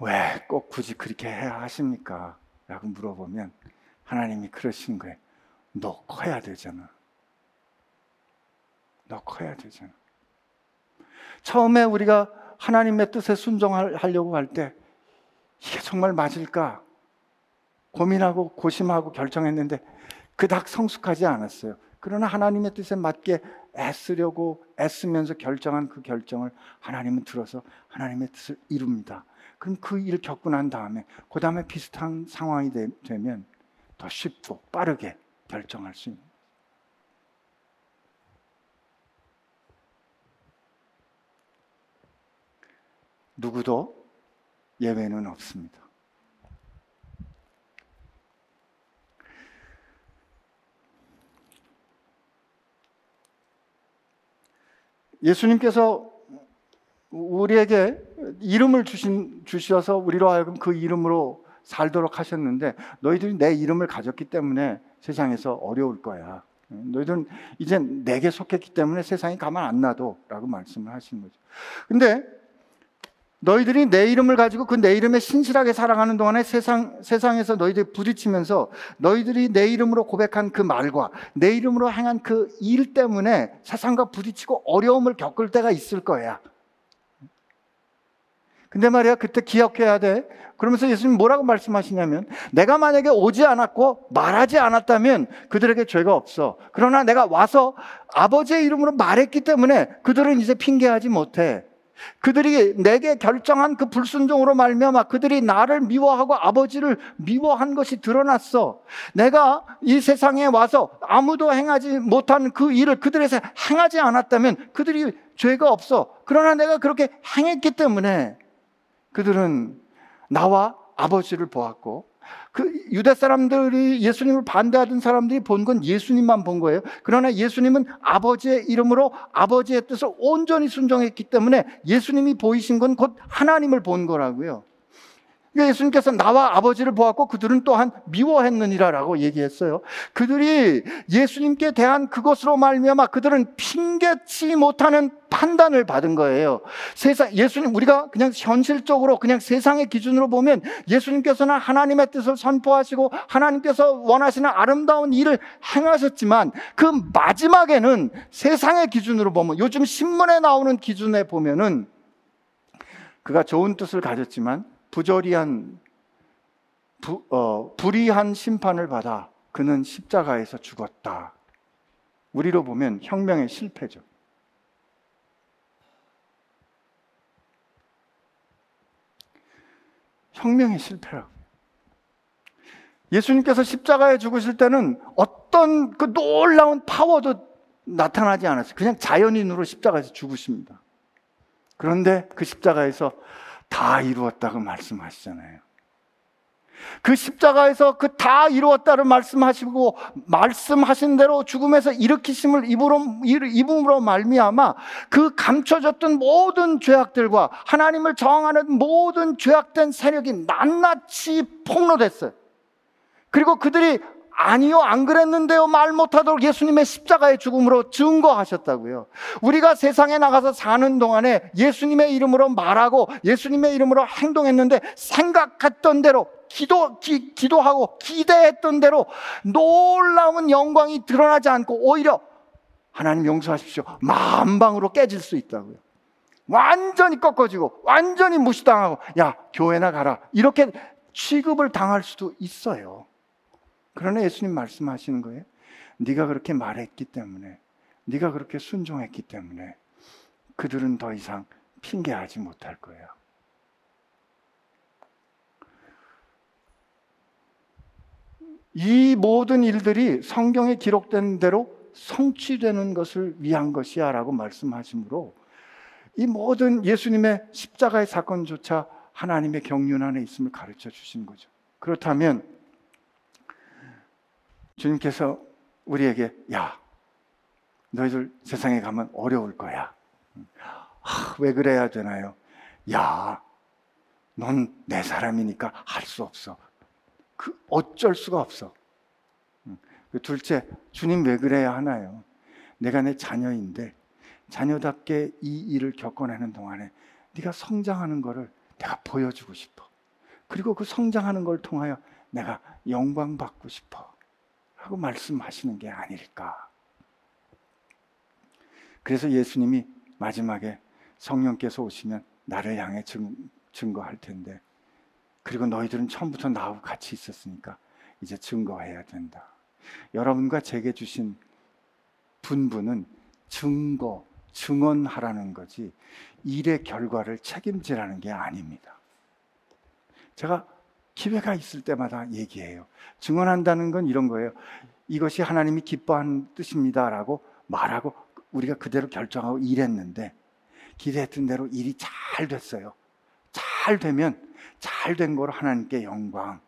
A: 왜 꼭 굳이 그렇게 해야 하십니까? 라고 물어보면 하나님이 그러신 거예요. 너 커야 되잖아. 너 커야 되잖아. 처음에 우리가 하나님의 뜻에 순종하려고 할 때 이게 정말 맞을까? 고민하고 고심하고 결정했는데 그닥 성숙하지 않았어요. 그러나 하나님의 뜻에 맞게 애쓰려고 애쓰면서 결정한 그 결정을 하나님은 들어서 하나님의 뜻을 이룹니다. 그럼 그 일을 겪고 난 다음에 그 다음에 비슷한 상황이 되, 되면 더 쉽고 빠르게 결정할 수 있는 누구도 예외는 없습니다. 예수님께서 우리에게 이름을 주신, 주셔서 우리로 하여금 그 이름으로 살도록 하셨는데 너희들이 내 이름을 가졌기 때문에 세상에서 어려울 거야. 너희들은 이제 내게 속했기 때문에 세상이 가만 안 놔도 라고 말씀을 하신 거죠. 근데 너희들이 내 이름을 가지고 그 내 이름에 신실하게 살아가는 동안에 세상, 세상에서 너희들이 부딪히면서 너희들이 내 이름으로 고백한 그 말과 내 이름으로 행한 그 일 때문에 세상과 부딪히고 어려움을 겪을 때가 있을 거야. 근데 말이야, 그때 기억해야 돼. 그러면서 예수님 뭐라고 말씀하시냐면, 내가 만약에 오지 않았고 말하지 않았다면 그들에게 죄가 없어. 그러나 내가 와서 아버지의 이름으로 말했기 때문에 그들은 이제 핑계하지 못해. 그들이 내게 결정한 그 불순종으로 말미암아 그들이 나를 미워하고 아버지를 미워한 것이 드러났어. 내가 이 세상에 와서 아무도 행하지 못한 그 일을 그들에서 행하지 않았다면 그들이 죄가 없어. 그러나 내가 그렇게 행했기 때문에 그들은 나와 아버지를 보았고 그 유대 사람들이 예수님을 반대하던 사람들이 본 건 예수님만 본 거예요. 그러나 예수님은 아버지의 이름으로 아버지의 뜻을 온전히 순종했기 때문에 예수님이 보이신 건 곧 하나님을 본 거라고요. 그러니까 예수님께서 나와 아버지를 보았고 그들은 또한 미워했느니라라고 얘기했어요. 그들이 예수님께 대한 그것으로 말미암아 그들은 핑계치 못하는 판단을 받은 거예요. 세상 예수님 우리가 그냥 현실적으로 그냥 세상의 기준으로 보면 예수님께서는 하나님의 뜻을 선포하시고 하나님께서 원하시는 아름다운 일을 행하셨지만 그 마지막에는 세상의 기준으로 보면 요즘 신문에 나오는 기준에 보면은 그가 좋은 뜻을 가졌지만 부조리한 부, 어, 불의한 심판을 받아 그는 십자가에서 죽었다. 우리로 보면 혁명의 실패죠. 혁명의 실패라고. 예수님께서 십자가에 죽으실 때는 어떤 그 놀라운 파워도 나타나지 않았어요. 그냥 자연인으로 십자가에서 죽으십니다. 그런데 그 십자가에서 다 이루었다고 말씀하시잖아요. 그 십자가에서 그 다 이루었다를 말씀하시고 말씀하신 대로 죽음에서 일으키심을 입으로 입음으로 말미암아 그 감춰졌던 모든 죄악들과 하나님을 저항하는 모든 죄악된 세력이 낱낱이 폭로됐어요. 그리고 그들이 아니요, 안 그랬는데요. 말 못하도록 예수님의 십자가의 죽음으로 증거하셨다고요. 우리가 세상에 나가서 사는 동안에 예수님의 이름으로 말하고 예수님의 이름으로 행동했는데 생각했던 대로 기도, 기, 기도하고 기대했던 대로 놀라운 영광이 드러나지 않고 오히려 하나님 용서하십시오. 만방으로 깨질 수 있다고요. 완전히 꺾어지고 완전히 무시당하고 야 교회나 가라 이렇게 취급을 당할 수도 있어요. 그러나 예수님 말씀하시는 거예요. 네가 그렇게 말했기 때문에 네가 그렇게 순종했기 때문에 그들은 더 이상 핑계하지 못할 거예요. 이 모든 일들이 성경에 기록된 대로 성취되는 것을 위한 것이야 라고 말씀하시므로 이 모든 예수님의 십자가의 사건조차 하나님의 경륜 안에 있음을 가르쳐 주신 거죠. 그렇다면 주님께서 우리에게 야 너희들 세상에 가면 어려울 거야. 아, 왜 그래야 되나요? 야, 넌 내 사람이니까 할 수 없어. 그 어쩔 수가 없어. 그 둘째, 주님 왜 그래야 하나요? 내가 내 자녀인데 자녀답게 이 일을 겪어내는 동안에 네가 성장하는 것을 내가 보여주고 싶어. 그리고 그 성장하는 걸 통하여 내가 영광 받고 싶어. 하고 말씀하시는 게 아닐까. 그래서 예수님이 마지막에 성령께서 오시면 나를 향해 증, 증거할 텐데 그리고 너희들은 처음부터 나하고 같이 있었으니까 이제 증거해야 된다. 여러분과 제게 주신 분부는 증거, 증언하라는 거지 일의 결과를 책임지라는 게 아닙니다. 제가 기회가 있을 때마다 얘기해요. 증언한다는 건 이런 거예요. 이것이 하나님이 기뻐하는 뜻입니다라고 말하고 우리가 그대로 결정하고 일했는데 기대했던 대로 일이 잘 됐어요. 잘 되면 잘 된 거로 하나님께 영광.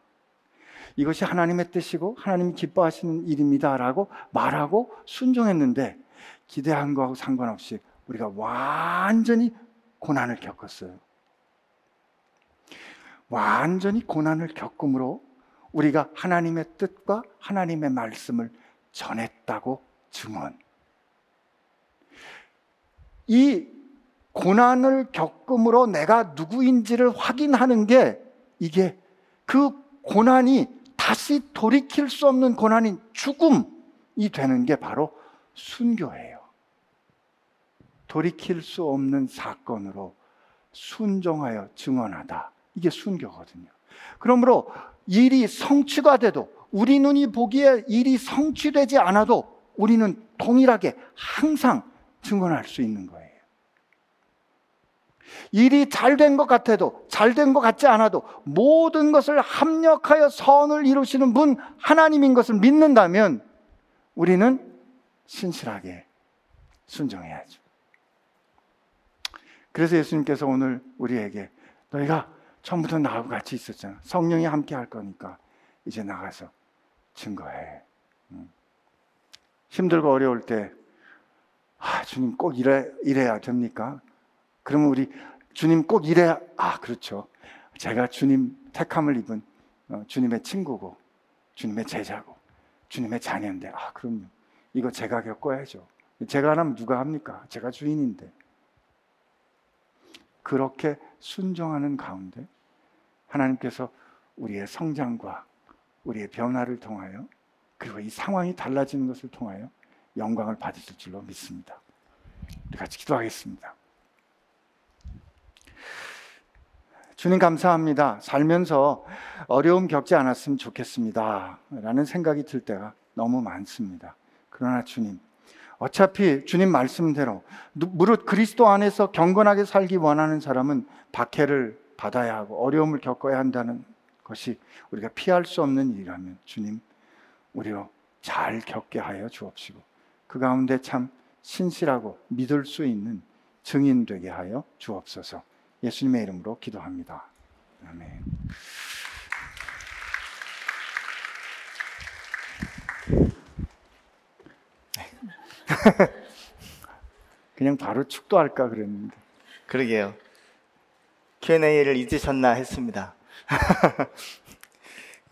A: 이것이 하나님의 뜻이고 하나님이 기뻐하시는 일입니다라고 말하고 순종했는데 기대한 거하고 상관없이 우리가 완전히 고난을 겪었어요. 완전히 고난을 겪음으로 우리가 하나님의 뜻과 하나님의 말씀을 전했다고 증언. 이 고난을 겪음으로 내가 누구인지를 확인하는 게 이게 그 고난이 다시 돌이킬 수 없는 고난인 죽음이 되는 게 바로 순교예요. 돌이킬 수 없는 사건으로 순종하여 증언하다. 이게 순교거든요. 그러므로 일이 성취가 돼도 우리 눈이 보기에 일이 성취되지 않아도 우리는 동일하게 항상 증언할 수 있는 거예요. 일이 잘 된 것 같아도 잘 된 것 같지 않아도 모든 것을 합력하여 선을 이루시는 분 하나님인 것을 믿는다면 우리는 신실하게 순종해야죠. 그래서 예수님께서 오늘 우리에게 너희가 처음부터 나하고 같이 있었잖아. 성령이 함께 할 거니까 이제 나가서 증거해. 힘들고 어려울 때, 아, 주님 꼭 이래, 이래야 됩니까? 그러면 우리 주님 꼭 이래야, 아, 그렇죠. 제가 주님 택함을 입은 어, 주님의 친구고, 주님의 제자고, 주님의 자녀인데, 아, 그럼요. 이거 제가 겪어야죠. 제가 하면 누가 합니까? 제가 주인인데. 그렇게 순종하는 가운데 하나님께서 우리의 성장과 우리의 변화를 통하여 그리고 이 상황이 달라지는 것을 통하여 영광을 받으실 줄로 믿습니다. 우리 같이 기도하겠습니다. 주님 감사합니다. 살면서 어려움 겪지 않았으면 좋겠습니다. 라는 생각이 들 때가 너무 많습니다. 그러나 주님, 어차피 주님 말씀대로 무릇 그리스도 안에서 경건하게 살기 원하는 사람은 박해를 받아야 하고 어려움을 겪어야 한다는 것이 우리가 피할 수 없는 일이라면 주님 우리로 잘 겪게 하여 주옵시고 그 가운데 참 신실하고 믿을 수 있는 증인 되게 하여 주옵소서. 예수님의 이름으로 기도합니다. 아멘. 그냥 바로 축도할까 그랬는데.
B: 그러게요. Q&A를 잊으셨나 했습니다.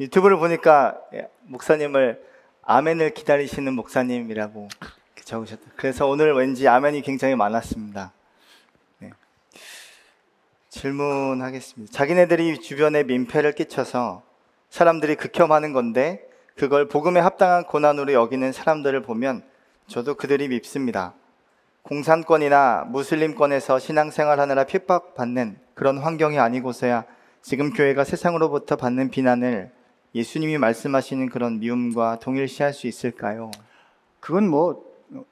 B: 유튜브를 보니까 목사님을 아멘을 기다리시는 목사님이라고 적으셨다. 그래서 오늘 왠지 아멘이 굉장히 많았습니다. 네. 질문하겠습니다. 자기네들이 주변에 민폐를 끼쳐서 사람들이 극혐하는 건데 그걸 복음에 합당한 고난으로 여기는 사람들을 보면 저도 그들이 밉습니다. 공산권이나 무슬림권에서 신앙생활하느라 핍박받는 그런 환경이 아니고서야 지금 교회가 세상으로부터 받는 비난을 예수님이 말씀하시는 그런 미움과 동일시할 수 있을까요?
A: 그건 뭐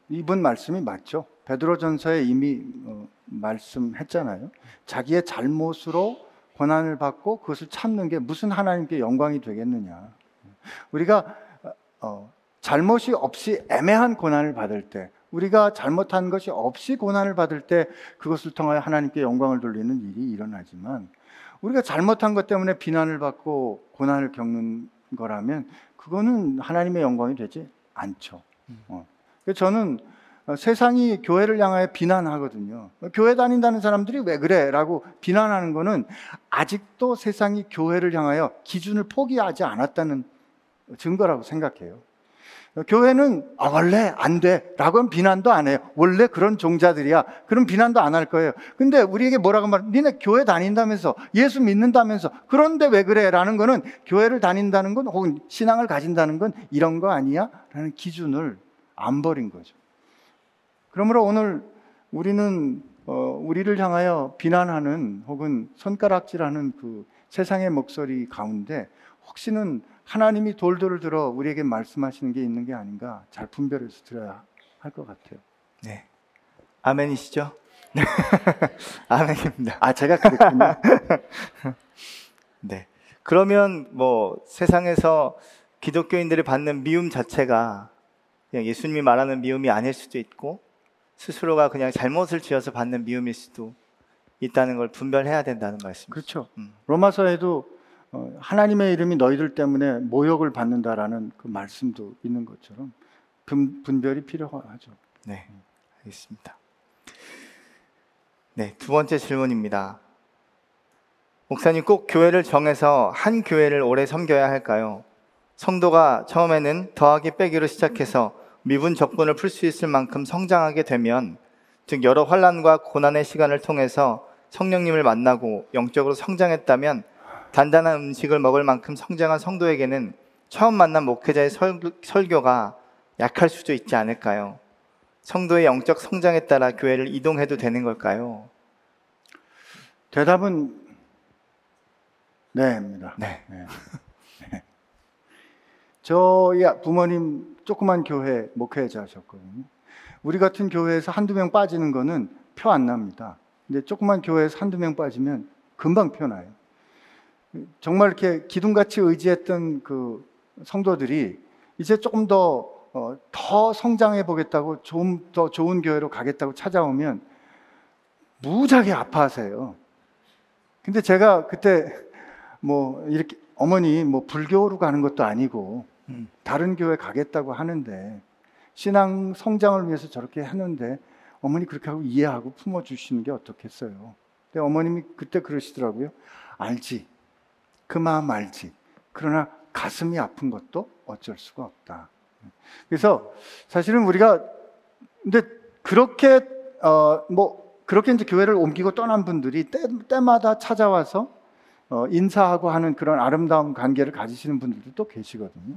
A: 이분 말씀이 맞죠. 베드로전서에 이미 어, 말씀했잖아요. 자기의 잘못으로 고난을 받고 그것을 참는 게 무슨 하나님께 영광이 되겠느냐. 우리가 어, 잘못이 없이 애매한 고난을 받을 때, 우리가 잘못한 것이 없이 고난을 받을 때 그것을 통하여 하나님께 영광을 돌리는 일이 일어나지만 우리가 잘못한 것 때문에 비난을 받고 고난을 겪는 거라면 그거는 하나님의 영광이 되지 않죠. 어. 저는 세상이 교회를 향하여 비난하거든요. 교회 다닌다는 사람들이 왜 그래? 라고 비난하는 거는 아직도 세상이 교회를 향하여 기준을 포기하지 않았다는 증거라고 생각해요. 교회는 아, 원래 안 돼. 라고는 비난도 안 해요. 원래 그런 종자들이야. 그런 비난도 안 할 거예요. 근데 우리에게 뭐라고 말, 니네 교회 다닌다면서, 예수 믿는다면서, 그런데 왜 그래? 라는 거는 교회를 다닌다는 건 혹은 신앙을 가진다는 건 이런 거 아니야? 라는 기준을 안 버린 거죠. 그러므로 오늘 우리는 어, 우리를 향하여 비난하는 혹은 손가락질하는 그 세상의 목소리 가운데 혹시는 하나님이 돌돌을 들어 우리에게 말씀하시는 게 있는 게 아닌가 잘 분별해서 들어야 할 것 같아요.
B: 네. 아멘이시죠? 아멘입니다.
A: 아, 제가 그랬군요.
B: 네. 그러면 뭐 세상에서 기독교인들이 받는 미움 자체가 그냥 예수님이 말하는 미움이 아닐 수도 있고 스스로가 그냥 잘못을 지어서 받는 미움일 수도 있다는 걸 분별해야 된다는 말씀이죠.
A: 그렇죠. 음. 로마서에도 어, 하나님의 이름이 너희들 때문에 모욕을 받는다라는 그 말씀도 있는 것처럼 분, 분별이 필요하죠.
B: 네, 알겠습니다. 네, 두 번째 질문입니다. 목사님 꼭 교회를 정해서 한 교회를 오래 섬겨야 할까요? 성도가 처음에는 더하기 빼기로 시작해서 미분 적분을 풀 수 있을 만큼 성장하게 되면 즉 여러 환란과 고난의 시간을 통해서 성령님을 만나고 영적으로 성장했다면 단단한 음식을 먹을 만큼 성장한 성도에게는 처음 만난 목회자의 설교, 가 약할 수도 있지 않을까요? 성도의 영적 성장에 따라 교회를 이동해도 되는 걸까요?
A: 대답은 네입니다.
B: 네. 네.
A: 네. 저희 부모님 조그만 교회 목회자셨거든요. 우리 같은 교회에서 한두 명 빠지는 거는 표 안 납니다. 근데 조그만 교회에서 한두 명 빠지면 금방 표 나요. 정말 이렇게 기둥같이 의지했던 그 성도들이 이제 조금 더, 어, 더 성장해 보겠다고 좀 더 좋은 교회로 가겠다고 찾아오면 무지하게 아파하세요. 근데 제가 그때 뭐 이렇게 어머니 뭐 불교로 가는 것도 아니고 음. 다른 교회 가겠다고 하는데 신앙 성장을 위해서 저렇게 하는데 어머니 그렇게 하고 이해하고 품어주시는 게 어떻겠어요. 근데 어머님이 그때 그러시더라고요. 알지. 그 마음 알지. 그러나 가슴이 아픈 것도 어쩔 수가 없다. 그래서 사실은 우리가 근데 그렇게 어 뭐 그렇게 이제 교회를 옮기고 떠난 분들이 때, 때마다 찾아와서 어 인사하고 하는 그런 아름다운 관계를 가지시는 분들도 또 계시거든요.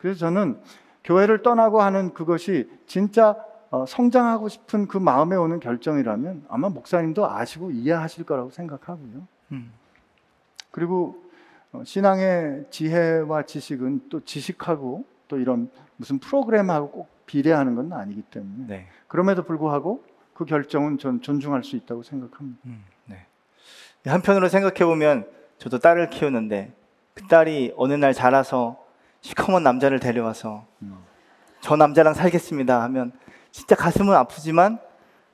A: 그래서 저는 교회를 떠나고 하는 그것이 진짜 어 성장하고 싶은 그 마음에 오는 결정이라면 아마 목사님도 아시고 이해하실 거라고 생각하고요. 음. 그리고 어, 신앙의 지혜와 지식은 또 지식하고 또 이런 무슨 프로그램하고 꼭 비례하는 건 아니기 때문에 네. 그럼에도 불구하고 그 결정은 전 존중할 수 있다고 생각합니다. 음, 네.
B: 한편으로 생각해 보면 저도 딸을 키우는데 그 딸이 어느 날 자라서 시커먼 남자를 데려와서 음. 저 남자랑 살겠습니다 하면 진짜 가슴은 아프지만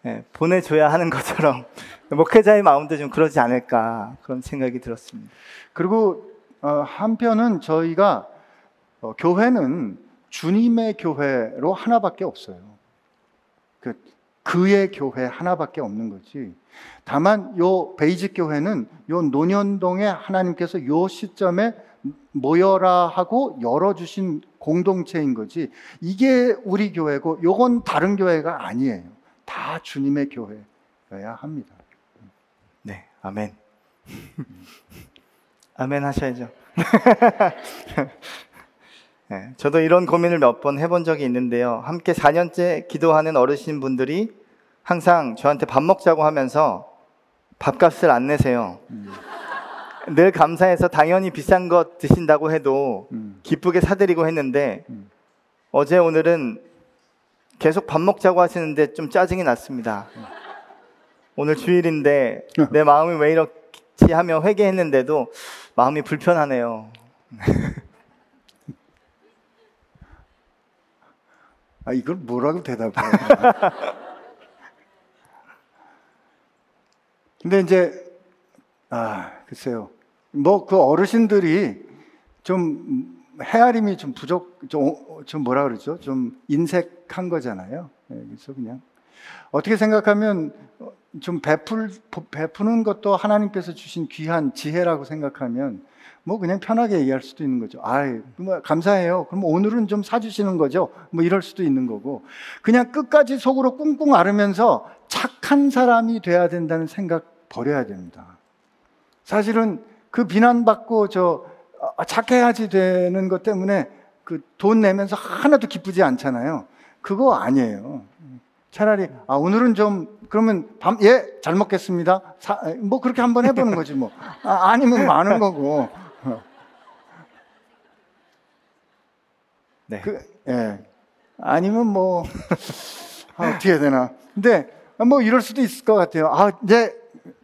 B: 예, 보내줘야 하는 것처럼 목회자의 마음도 좀 그러지 않을까 그런 생각이 들었습니다.
A: 그리고 어, 한편은 저희가 어, 교회는 주님의 교회로 하나밖에 없어요. 그 그의 교회 하나밖에 없는 거지. 다만 요 베이직 교회는 요 노년동에 하나님께서 요 시점에 모여라 하고 열어주신 공동체인 거지. 이게 우리 교회고 요건 다른 교회가 아니에요. 다 주님의 교회여야 합니다.
B: 네, 아멘. 아멘 하셔야죠. 네, 저도 이런 고민을 몇 번 해본 적이 있는데요. 함께 4년째 기도하는 어르신 분들이 항상 저한테 밥 먹자고 하면서 밥값을 안 내세요. 음. 늘 감사해서 당연히 비싼 것 드신다고 해도 음. 기쁘게 사드리고 했는데 음. 어제 오늘은 계속 밥 먹자고 하시는데 좀 짜증이 났습니다. 오늘 주일인데 내 마음이 왜 이렇지 하며 회개했는데도 마음이 불편하네요.
A: 아, 이걸 뭐라고 대답해? 근데 이제, 아, 글쎄요. 뭐 그 어르신들이 좀 헤아림이 좀 부족, 좀, 좀 뭐라 그러죠? 좀 인색한 거잖아요. 네, 그래서 그냥. 어떻게 생각하면 좀 베풀, 베푸는 것도 하나님께서 주신 귀한 지혜라고 생각하면 뭐 그냥 편하게 얘기할 수도 있는 거죠. 아이, 뭐 감사해요. 그럼 오늘은 좀 사주시는 거죠. 뭐 이럴 수도 있는 거고. 그냥 끝까지 속으로 꿍꿍 앓으면서 착한 사람이 돼야 된다는 생각 버려야 됩니다. 사실은 그 비난받고 저 아, 착해야지 되는 것 때문에 그 돈 내면서 하나도 기쁘지 않잖아요. 그거 아니에요. 차라리 아 오늘은 좀 그러면 밤 예 잘 먹겠습니다. 사, 뭐 그렇게 한번 해보는 거지 뭐 아, 아니면 많은 거고 네. 그, 예. 아니면 뭐, 아, 어떻게 해야 되나. 근데 뭐 이럴 수도 있을 것 같아요. 아, 이제,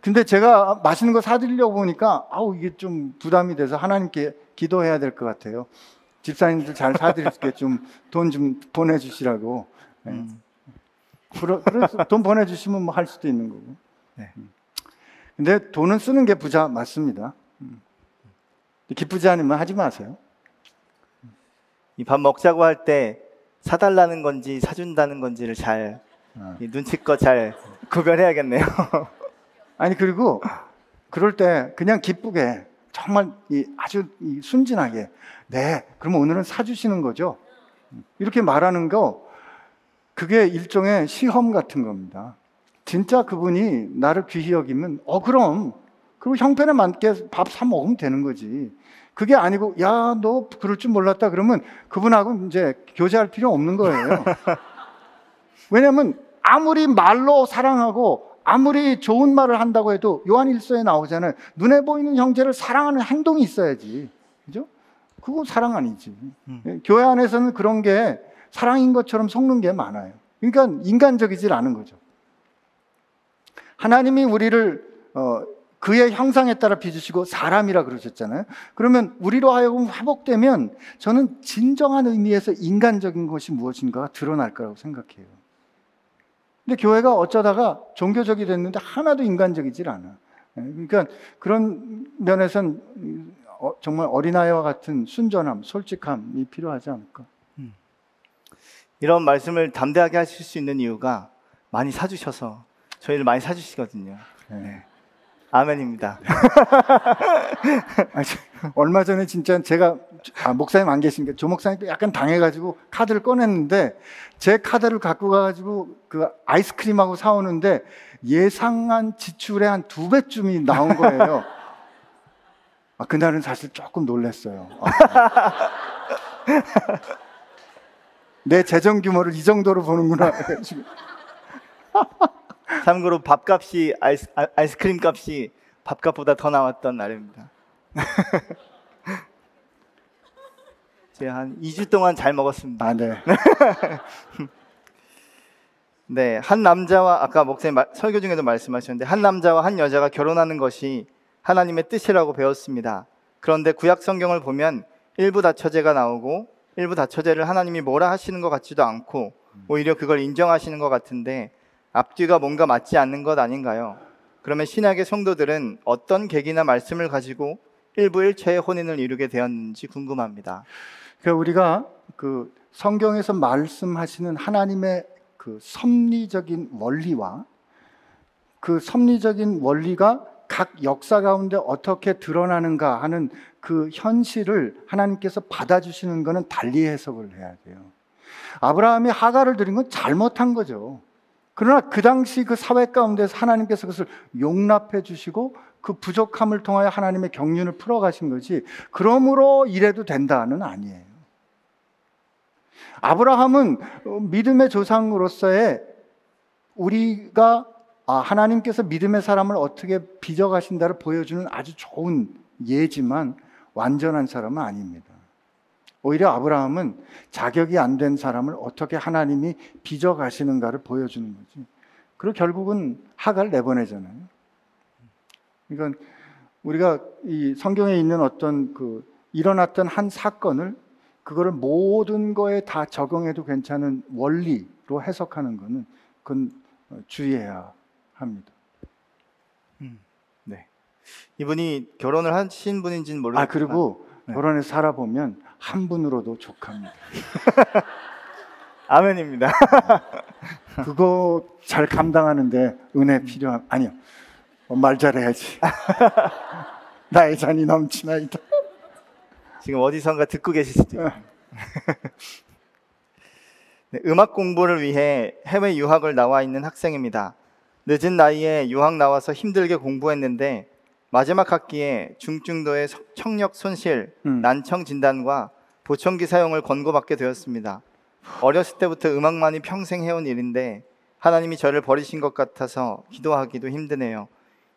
A: 근데 제가 맛있는 거 사드리려고 보니까, 아우, 이게 좀 부담이 돼서 하나님께 기도해야 될 것 같아요. 집사님들 잘 사드릴게 좀 돈좀 보내주시라고. 예. 음. 그래서 돈 보내주시면 뭐 할 수도 있는 거고. 네. 음. 근데 돈은 쓰는 게 부자 맞습니다. 음. 기쁘지 않으면 하지 마세요.
B: 이 밥 먹자고 할 때 사달라는 건지 사준다는 건지를 잘 어. 눈치껏 잘 구별해야겠네요.
A: 아니 그리고 그럴 때 그냥 기쁘게 정말 이 아주 이 순진하게 네 그러면 오늘은 사주시는 거죠. 이렇게 말하는 거 그게 일종의 시험 같은 겁니다. 진짜 그분이 나를 귀히 여기면 어 그럼 그리고 형편에 맞게 밥 사 먹으면 되는 거지. 그게 아니고 야 너 그럴 줄 몰랐다 그러면 그분하고 이제 교제할 필요 없는 거예요. 왜냐하면 아무리 말로 사랑하고 아무리 좋은 말을 한다고 해도 요한 일서에 나오잖아요. 눈에 보이는 형제를 사랑하는 행동이 있어야지. 그죠? 그건 사랑 아니지. 음. 예, 교회 안에서는 그런 게 사랑인 것처럼 속는 게 많아요. 그러니까 인간적이질 않은 거죠. 하나님이 우리를 어, 그의 형상에 따라 빚으시고 사람이라 그러셨잖아요. 그러면 우리로 하여금 회복되면 저는 진정한 의미에서 인간적인 것이 무엇인가가 드러날 거라고 생각해요. 근데 교회가 어쩌다가 종교적이 됐는데 하나도 인간적이질 않아. 예, 그러니까 그런 면에선 어, 정말 어린아이와 같은 순전함, 솔직함이 필요하지 않을까. 음.
B: 이런 말씀을 담대하게 하실 수 있는 이유가 많이 사주셔서 저희를 많이 사주시거든요. 네. 아멘입니다.
A: 얼마 전에 진짜 제가 아, 목사님 안 계신게 조 목사님 약간 당해가지고 카드를 꺼냈는데 제 카드를 갖고 가가지고 그 아이스크림하고 사오는데 예상한 지출의 한 두 배쯤이 나온 거예요. 아, 그날은 사실 조금 놀랐어요. 아. 내 재정 규모를 이 정도로 보는구나.
B: 참고로 밥값이 아이스, 아, 아이스크림 값이 밥값보다 더 나왔던 날입니다. 제가 한 2주 동안 잘 먹었습니다.
A: 아, 네.
B: 네, 한 남자와 아까 목사님 설교 중에도 말씀하셨는데 한 남자와 한 여자가 결혼하는 것이 하나님의 뜻이라고 배웠습니다. 그런데 구약 성경을 보면 일부 다처제가 나오고 일부 다처제를 하나님이 뭐라 하시는 것 같지도 않고 오히려 그걸 인정하시는 것 같은데 앞뒤가 뭔가 맞지 않는 것 아닌가요? 그러면 신약의 성도들은 어떤 계기나 말씀을 가지고 일부일체의 혼인을 이루게 되었는지 궁금합니다.
A: 그러니까 우리가 그 성경에서 말씀하시는 하나님의 그 섭리적인 원리와 그 섭리적인 원리가 각 역사 가운데 어떻게 드러나는가 하는 그 현실을 하나님께서 받아주시는 것은 달리 해석을 해야 돼요. 아브라함이 하가를 드린 건 잘못한 거죠. 그러나 그 당시 그 사회 가운데서 하나님께서 그것을 용납해 주시고 그 부족함을 통하여 하나님의 경륜을 풀어 가신 거지. 그러므로 이래도 된다는 아니에요. 아브라함은 믿음의 조상으로서의 우리가 아, 하나님께서 믿음의 사람을 어떻게 빚어가신다를 보여주는 아주 좋은 예지만 완전한 사람은 아닙니다. 오히려 아브라함은 자격이 안 된 사람을 어떻게 하나님이 빚어가시는가를 보여주는 거지. 그리고 결국은 하갈 내보내잖아요. 이건 우리가 이 성경에 있는 어떤 그 일어났던 한 사건을 그거를 모든 거에 다 적용해도 괜찮은 원리로 해석하는 거는 그건 주의해야 합니다.
B: 음, 네. 이분이 결혼을 하신 분인지는 모르겠지만
A: 아 그리고
B: 네.
A: 결혼해서 살아보면 한 분으로도 족합니다.
B: 아멘입니다.
A: 그거 잘 감당하는데 은혜 필요한 아니요 어, 말 잘해야지. 나의 잔이 넘치나이다.
B: 지금 어디선가 듣고 계실 수도 있고. 네, 음악 공부를 위해 해외 유학을 나와 있는 학생입니다. 늦은 나이에 유학 나와서 힘들게 공부했는데 마지막 학기에 중증도의 청력 손실,
A: 음.
B: 난청 진단과 보청기 사용을 권고받게 되었습니다. 어렸을 때부터 음악만이 평생 해온 일인데 하나님이 저를 버리신 것 같아서 기도하기도 힘드네요.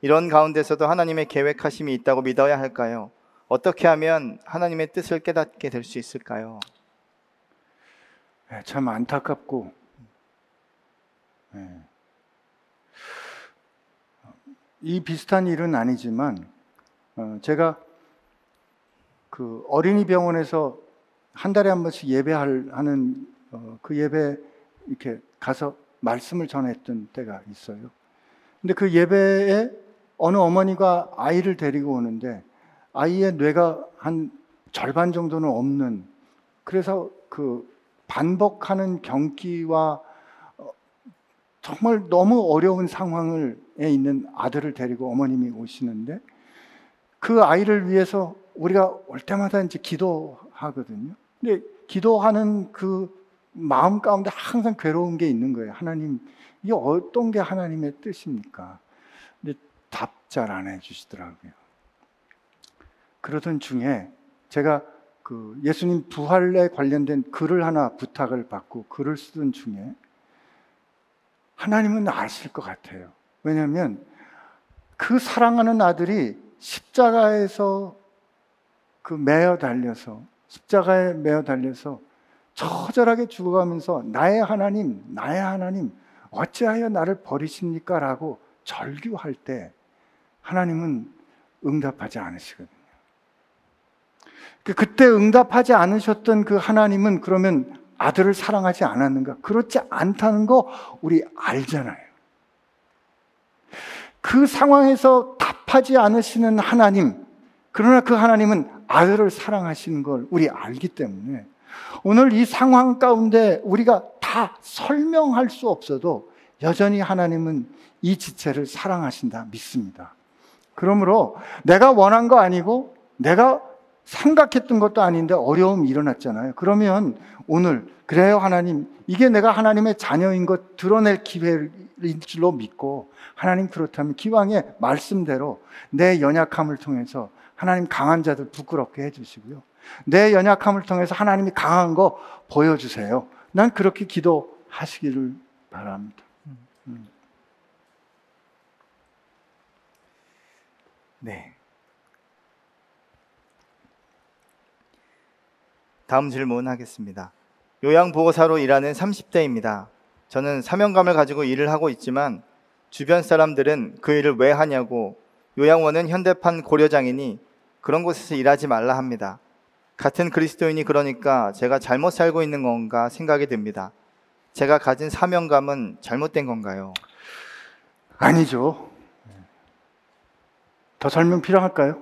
B: 이런 가운데서도 하나님의 계획하심이 있다고 믿어야 할까요? 어떻게 하면 하나님의 뜻을 깨닫게 될 수 있을까요?
A: 네, 참 안타깝고 네. 이 비슷한 일은 아니지만 어, 제가 그 어린이 병원에서 한 달에 한 번씩 예배하는 어, 그 예배 이렇게 가서 말씀을 전했던 때가 있어요. 근데 그 예배에 어느 어머니가 아이를 데리고 오는데 아이의 뇌가 한 절반 정도는 없는 그래서 그 반복하는 경기와 어, 정말 너무 어려운 상황에 있는 아들을 데리고 어머님이 오시는데 그 아이를 위해서 우리가 올 때마다 이제 기도하거든요. 근데 기도하는 그 마음 가운데 항상 괴로운 게 있는 거예요. 하나님, 이게 어떤 게 하나님의 뜻입니까? 근데 답 잘 안 해주시더라고요. 그러던 중에 제가 그 예수님 부활에 관련된 글을 하나 부탁을 받고 글을 쓰던 중에 하나님은 아실 것 같아요. 왜냐하면 그 사랑하는 아들이 십자가에서 그 매어 달려서 십자가에 매어 달려서 처절하게 죽어가면서 나의 하나님, 나의 하나님, 어찌하여 나를 버리십니까? 라고 절규할 때 하나님은 응답하지 않으시거든요. 그 그때 응답하지 않으셨던 그 하나님은 그러면 아들을 사랑하지 않았는가? 그렇지 않다는 거 우리 알잖아요. 그 상황에서 답하지 않으시는 하나님, 그러나 그 하나님은 아들을 사랑하시는 걸 우리 알기 때문에 오늘 이 상황 가운데 우리가 다 설명할 수 없어도 여전히 하나님은 이 지체를 사랑하신다 믿습니다. 그러므로 내가 원한 거 아니고 내가 생각했던 것도 아닌데 어려움이 일어났잖아요. 그러면 오늘 그래요 하나님 이게 내가 하나님의 자녀인 것 드러낼 기회일 줄로 믿고 하나님 그렇다면 기왕의 말씀대로 내 연약함을 통해서 하나님 강한 자들 부끄럽게 해주시고요. 내 연약함을 통해서 하나님이 강한 거 보여주세요. 난 그렇게 기도하시기를 바랍니다. 음.
B: 네. 다음 질문 하겠습니다. 요양보호사로 일하는 30대입니다. 저는 사명감을 가지고 일을 하고 있지만 주변 사람들은 그 일을 왜 하냐고 요양원은 현대판 고려장이니 그런 곳에서 일하지 말라 합니다. 같은 그리스도인이 그러니까 제가 잘못 살고 있는 건가 생각이 듭니다. 제가 가진 사명감은 잘못된 건가요?
A: 아니죠. 더 설명 필요할까요?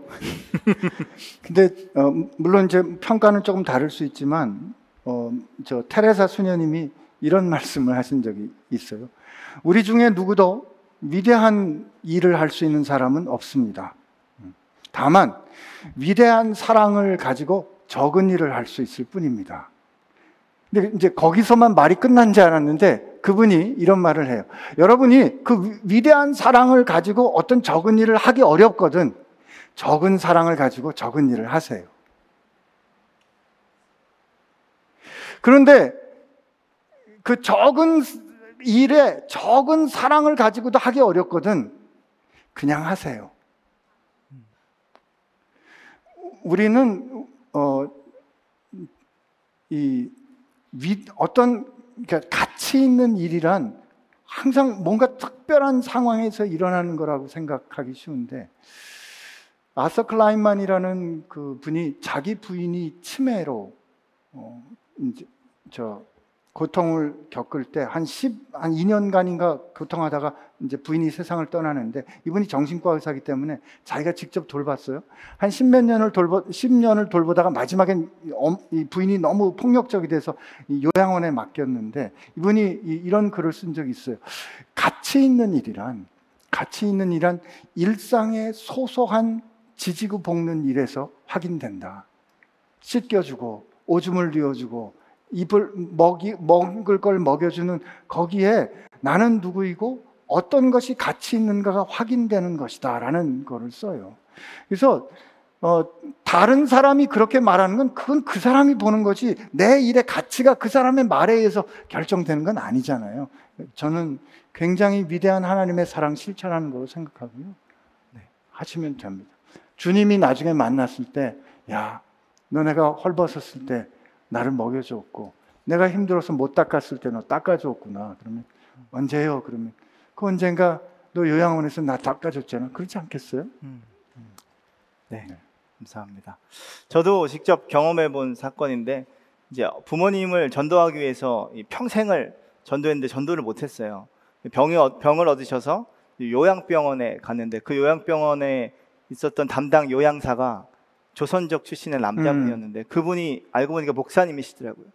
A: 근데 어, 물론 이제 평가는 조금 다를 수 있지만 어, 저 테레사 수녀님이 이런 말씀을 하신 적이 있어요. 우리 중에 누구도 위대한 일을 할 수 있는 사람은 없습니다. 다만 위대한 사랑을 가지고 적은 일을 할 수 있을 뿐입니다. 근데 이제 거기서만 말이 끝난지 않았는데 그분이 이런 말을 해요. 여러분이 그 위대한 사랑을 가지고 어떤 적은 일을 하기 어렵거든. 적은 사랑을 가지고 적은 일을 하세요. 그런데 그 적은 일에 적은 사랑을 가지고도 하기 어렵거든. 그냥 하세요. 우리는 어, 이 위, 어떤 그러니까 가치 있는 일이란 항상 뭔가 특별한 상황에서 일어나는 거라고 생각하기 쉬운데 아서 클라인만이라는 그 분이 자기 부인이 치매로 어, 이제 저 고통을 겪을 때 한 10, 한 2년간인가 고통하다가 이제 부인이 세상을 떠나는데 이분이 정신과 의사기 때문에 자기가 직접 돌봤어요. 한 십몇 년을 돌보, 10년을 돌보다가 마지막엔 이 부인이 너무 폭력적이 돼서 요양원에 맡겼는데 이분이 이런 글을 쓴 적이 있어요. 가치 있는 일이란, 가치 있는 일이란 일상의 소소한 지지고 볶는 일에서 확인된다. 씻겨주고, 오줌을 뉘어주고, 입을 먹이, 먹을 걸 먹여주는 거기에 나는 누구이고 어떤 것이 가치 있는가가 확인되는 것이다 라는 거를 써요. 그래서 어, 다른 사람이 그렇게 말하는 건 그건 그 사람이 보는 거지 내 일의 가치가 그 사람의 말에 의해서 결정되는 건 아니잖아요. 저는 굉장히 위대한 하나님의 사랑 실천하는 거로 생각하고요. 네, 하시면 됩니다. 주님이 나중에 만났을 때, 야, 너네가 헐벗었을 때 나를 먹여줬고 내가 힘들어서 못 닦았을 때 너 닦아줬구나. 그러면 언제요? 그러면 그 언젠가 너 요양원에서 나 닦아줬잖아. 그렇지 않겠어요? 음.
B: 네, 네, 감사합니다. 저도 직접 경험해 본 사건인데 이제 부모님을 전도하기 위해서 평생을 전도했는데 전도를 못 했어요. 병이 병을 얻으셔서 요양병원에 갔는데 그 요양병원에 있었던 담당 요양사가 조선족 출신의 남자분이었는데 음. 그분이 알고 보니까 목사님이시더라고요.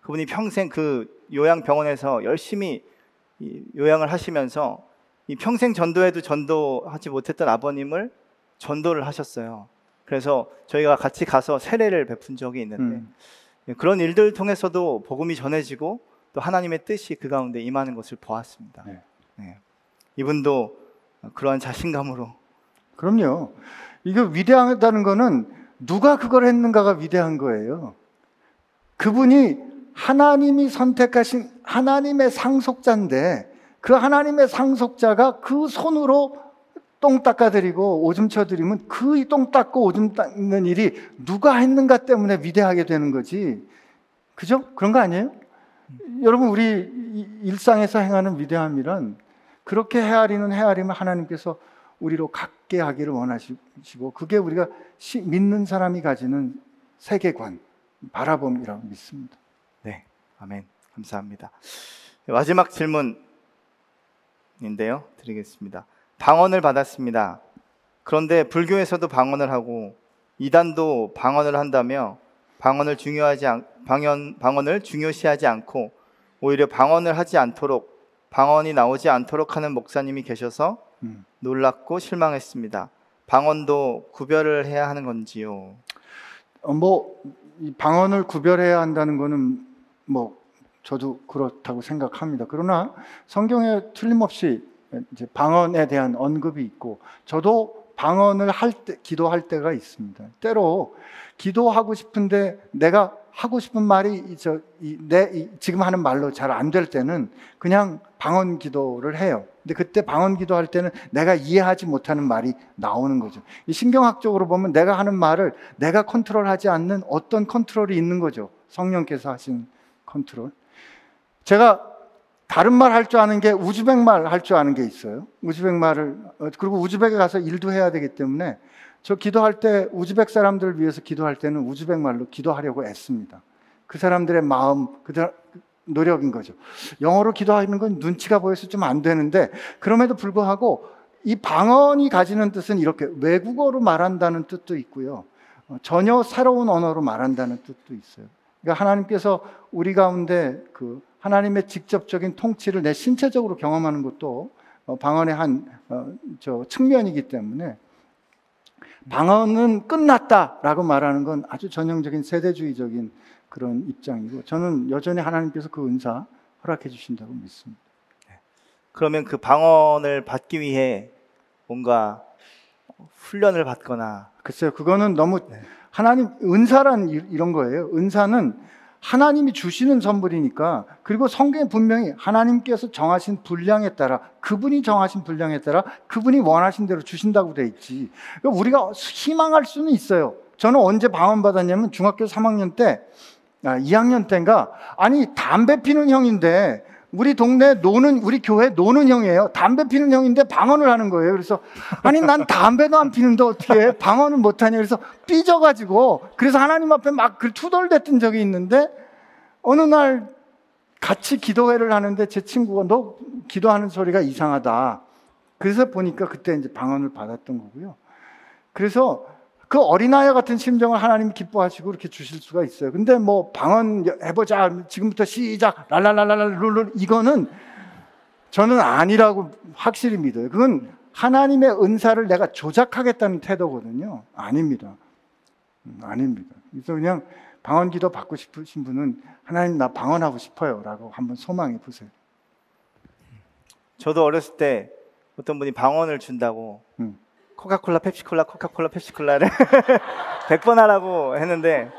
B: 그분이 평생 그 요양병원에서 열심히 요양을 하시면서 이 평생 전도해도 전도하지 못했던 아버님을 전도를 하셨어요. 그래서 저희가 같이 가서 세례를 베푼 적이 있는데 음. 예, 그런 일들 통해서도 복음이 전해지고 또 하나님의 뜻이 그 가운데 임하는 것을 보았습니다. 네. 네. 이분도 그러한 자신감으로
A: 그럼요. 이게 위대하다는 거는 누가 그걸 했는가가 위대한 거예요. 그분이 하나님이 선택하신 하나님의 상속자인데 그 하나님의 상속자가 그 손으로 똥 닦아드리고 오줌 쳐드리면 그 똥 닦고 오줌 닦는 일이 누가 했는가 때문에 위대하게 되는 거지. 그죠? 그런 거 아니에요? 여러분, 우리 일상에서 행하는 위대함이란 그렇게 헤아리는 헤아림을 하나님께서 우리로 갖게 하기를 원하시고 그게 우리가 믿는 사람이 가지는 세계관, 바라봄이라고 믿습니다.
B: 네, 아멘. 감사합니다. 마지막 질문인데요. 드리겠습니다. 방언을 받았습니다. 그런데 불교에서도 방언을 하고 이단도 방언을 한다며 방언을 중요하지 않, 방언, 방언을 중요시하지 않고 오히려 방언을 하지 않도록 방언이 나오지 않도록 하는 목사님이 계셔서 음. 놀랐고 실망했습니다. 방언도 구별을 해야 하는 건지요?
A: 어, 뭐 방언을 구별해야 한다는 거는 뭐 저도 그렇다고 생각합니다. 그러나 성경에 틀림없이 이제 방언에 대한 언급이 있고 저도 방언을 할 때, 기도할 때가 있습니다. 때로 기도하고 싶은데 내가 하고 싶은 말이 저, 이, 내, 이, 지금 하는 말로 잘 안 될 때는 그냥 방언 기도를 해요. 근데 그때 방언 기도할 때는 내가 이해하지 못하는 말이 나오는 거죠. 이 신경학적으로 보면 내가 하는 말을 내가 컨트롤하지 않는 어떤 컨트롤이 있는 거죠. 성령께서 하신 컨트롤. 제가 다른 말 할 줄 아는 게 우즈벡 말 할 줄 아는 게 있어요. 우즈벡 말을 어, 그리고 우즈벡에 가서 일도 해야 되기 때문에 저 기도할 때 우즈벡 사람들을 위해서 기도할 때는 우즈벡 말로 기도하려고 애씁니다. 그 사람들의 마음, 그 노력인 거죠. 영어로 기도하는 건 눈치가 보여서 좀 안 되는데 그럼에도 불구하고 이 방언이 가지는 뜻은 이렇게 외국어로 말한다는 뜻도 있고요. 어, 전혀 새로운 언어로 말한다는 뜻도 있어요. 그러니까 하나님께서 우리 가운데 그 하나님의 직접적인 통치를 내 신체적으로 경험하는 것도 어, 방언의 한저 어, 측면이기 때문에 방언은 끝났다라고 말하는 건 아주 전형적인 세대주의적인 그런 입장이고 저는 여전히 하나님께서 그 은사 허락해 주신다고 믿습니다.
B: 그러면 그 방언을 받기 위해 뭔가 훈련을 받거나
A: 글쎄요, 그거는 너무 하나님 은사란 이런 거예요. 은사는 하나님이 주시는 선물이니까 그리고 성경에 분명히 하나님께서 정하신 분량에 따라 그분이 정하신 분량에 따라 그분이 원하신 대로 주신다고 돼 있지. 그러니까 우리가 희망할 수는 있어요. 저는 언제 방언 받았냐면 중학교 3학년 때, 아, 2학년 때인가 아니 담배 피는 형인데 우리 동네 노는 우리 교회 노는 형이에요. 담배 피는 형인데 방언을 하는 거예요. 그래서 아니 난 담배도 안 피는데 어떻게 방언을 못 하냐. 그래서 삐져가지고 그래서 하나님 앞에 막 그 투덜댔던 적이 있는데 어느 날 같이 기도회를 하는데 제 친구가 너 기도하는 소리가 이상하다. 그래서 보니까 그때 이제 방언을 받았던 거고요. 그래서 그 어린아이 같은 심정을 하나님 기뻐하시고 이렇게 주실 수가 있어요. 근데 뭐 방언 해보자. 지금부터 시작. 랄랄랄랄 룰룰. 이거는 저는 아니라고 확실히 믿어요. 그건 하나님의 은사를 내가 조작하겠다는 태도거든요. 아닙니다. 음, 아닙니다. 그래서 그냥 방언 기도 받고 싶으신 분은 하나님 나 방언하고 싶어요. 라고 한번 소망해 보세요.
B: 저도 어렸을 때 어떤 분이 방언을 준다고 음. 코카콜라, 펩시콜라, 코카콜라, 펩시콜라를 100번 하라고 했는데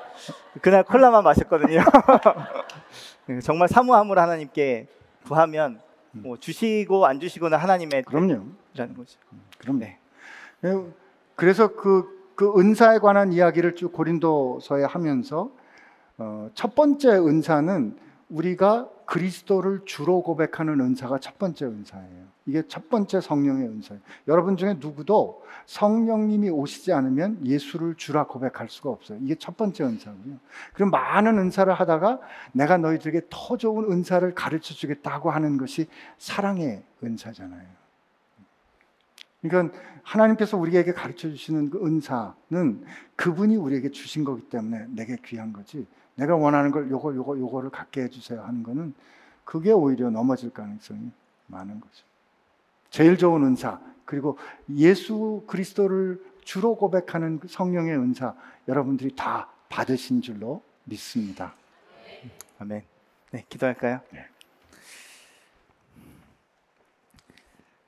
B: 그날 콜라만 마셨거든요. 정말 사무함을 하나님께 구하면 뭐 주시고 안 주시고는 하나님의
A: 그럼요.
B: 라는 거죠.
A: 음, 그럼 네. 그래서 그, 그 은사에 관한 이야기를 쭉 고린도서에 하면서 어, 첫 번째 은사는 우리가 그리스도를 주로 고백하는 은사가 첫 번째 은사예요. 이게 첫 번째 성령의 은사예요. 여러분 중에 누구도 성령님이 오시지 않으면 예수를 주라 고백할 수가 없어요. 이게 첫 번째 은사고요. 그럼 많은 은사를 하다가 내가 너희들에게 더 좋은 은사를 가르쳐 주겠다고 하는 것이 사랑의 은사잖아요. 그러니까 하나님께서 우리에게 가르쳐 주시는 그 은사는 그분이 우리에게 주신 거기 때문에 내게 귀한 거지. 내가 원하는 걸 요거 요거 요거를 갖게 해 주세요 하는 거는 그게 오히려 넘어질 가능성이 많은 거죠. 제일 좋은 은사 그리고 예수 그리스도를 주로 고백하는 그 성령의 은사 여러분들이 다 받으신 줄로 믿습니다.
B: 아멘. 네, 기도할까요? 네.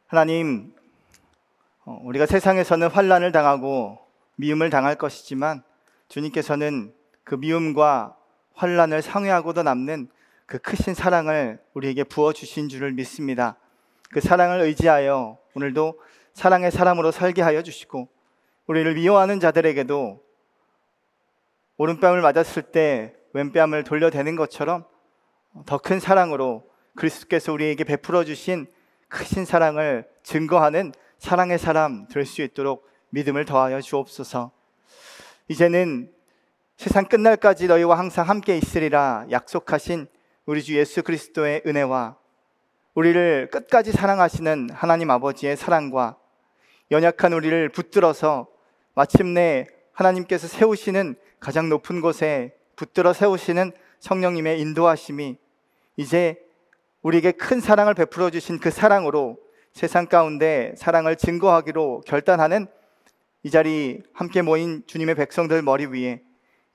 B: 하나님, 어, 우리가 세상에서는 환란을 당하고 미움을 당할 것이지만 주님께서는 그 미움과 환란을 상회하고도 남는 그 크신 사랑을 우리에게 부어 주신 줄을 믿습니다. 그 사랑을 의지하여 오늘도 사랑의 사람으로 살게 하여 주시고 우리를 미워하는 자들에게도 오른뺨을 맞았을 때 왼뺨을 돌려대는 것처럼 더 큰 사랑으로 그리스도께서 우리에게 베풀어 주신 크신 사랑을 증거하는 사랑의 사람 될 수 있도록 믿음을 더하여 주옵소서. 이제는 세상 끝날까지 너희와 항상 함께 있으리라 약속하신 우리 주 예수 그리스도의 은혜와 우리를 끝까지 사랑하시는 하나님 아버지의 사랑과 연약한 우리를 붙들어서 마침내 하나님께서 세우시는 가장 높은 곳에 붙들어 세우시는 성령님의 인도하심이 이제 우리에게 큰 사랑을 베풀어 주신 그 사랑으로 세상 가운데 사랑을 증거하기로 결단하는 이 자리 함께 모인 주님의 백성들 머리 위에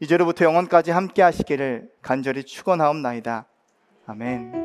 B: 이제로부터 영원까지 함께 하시기를 간절히 축원하옵나이다. 아멘.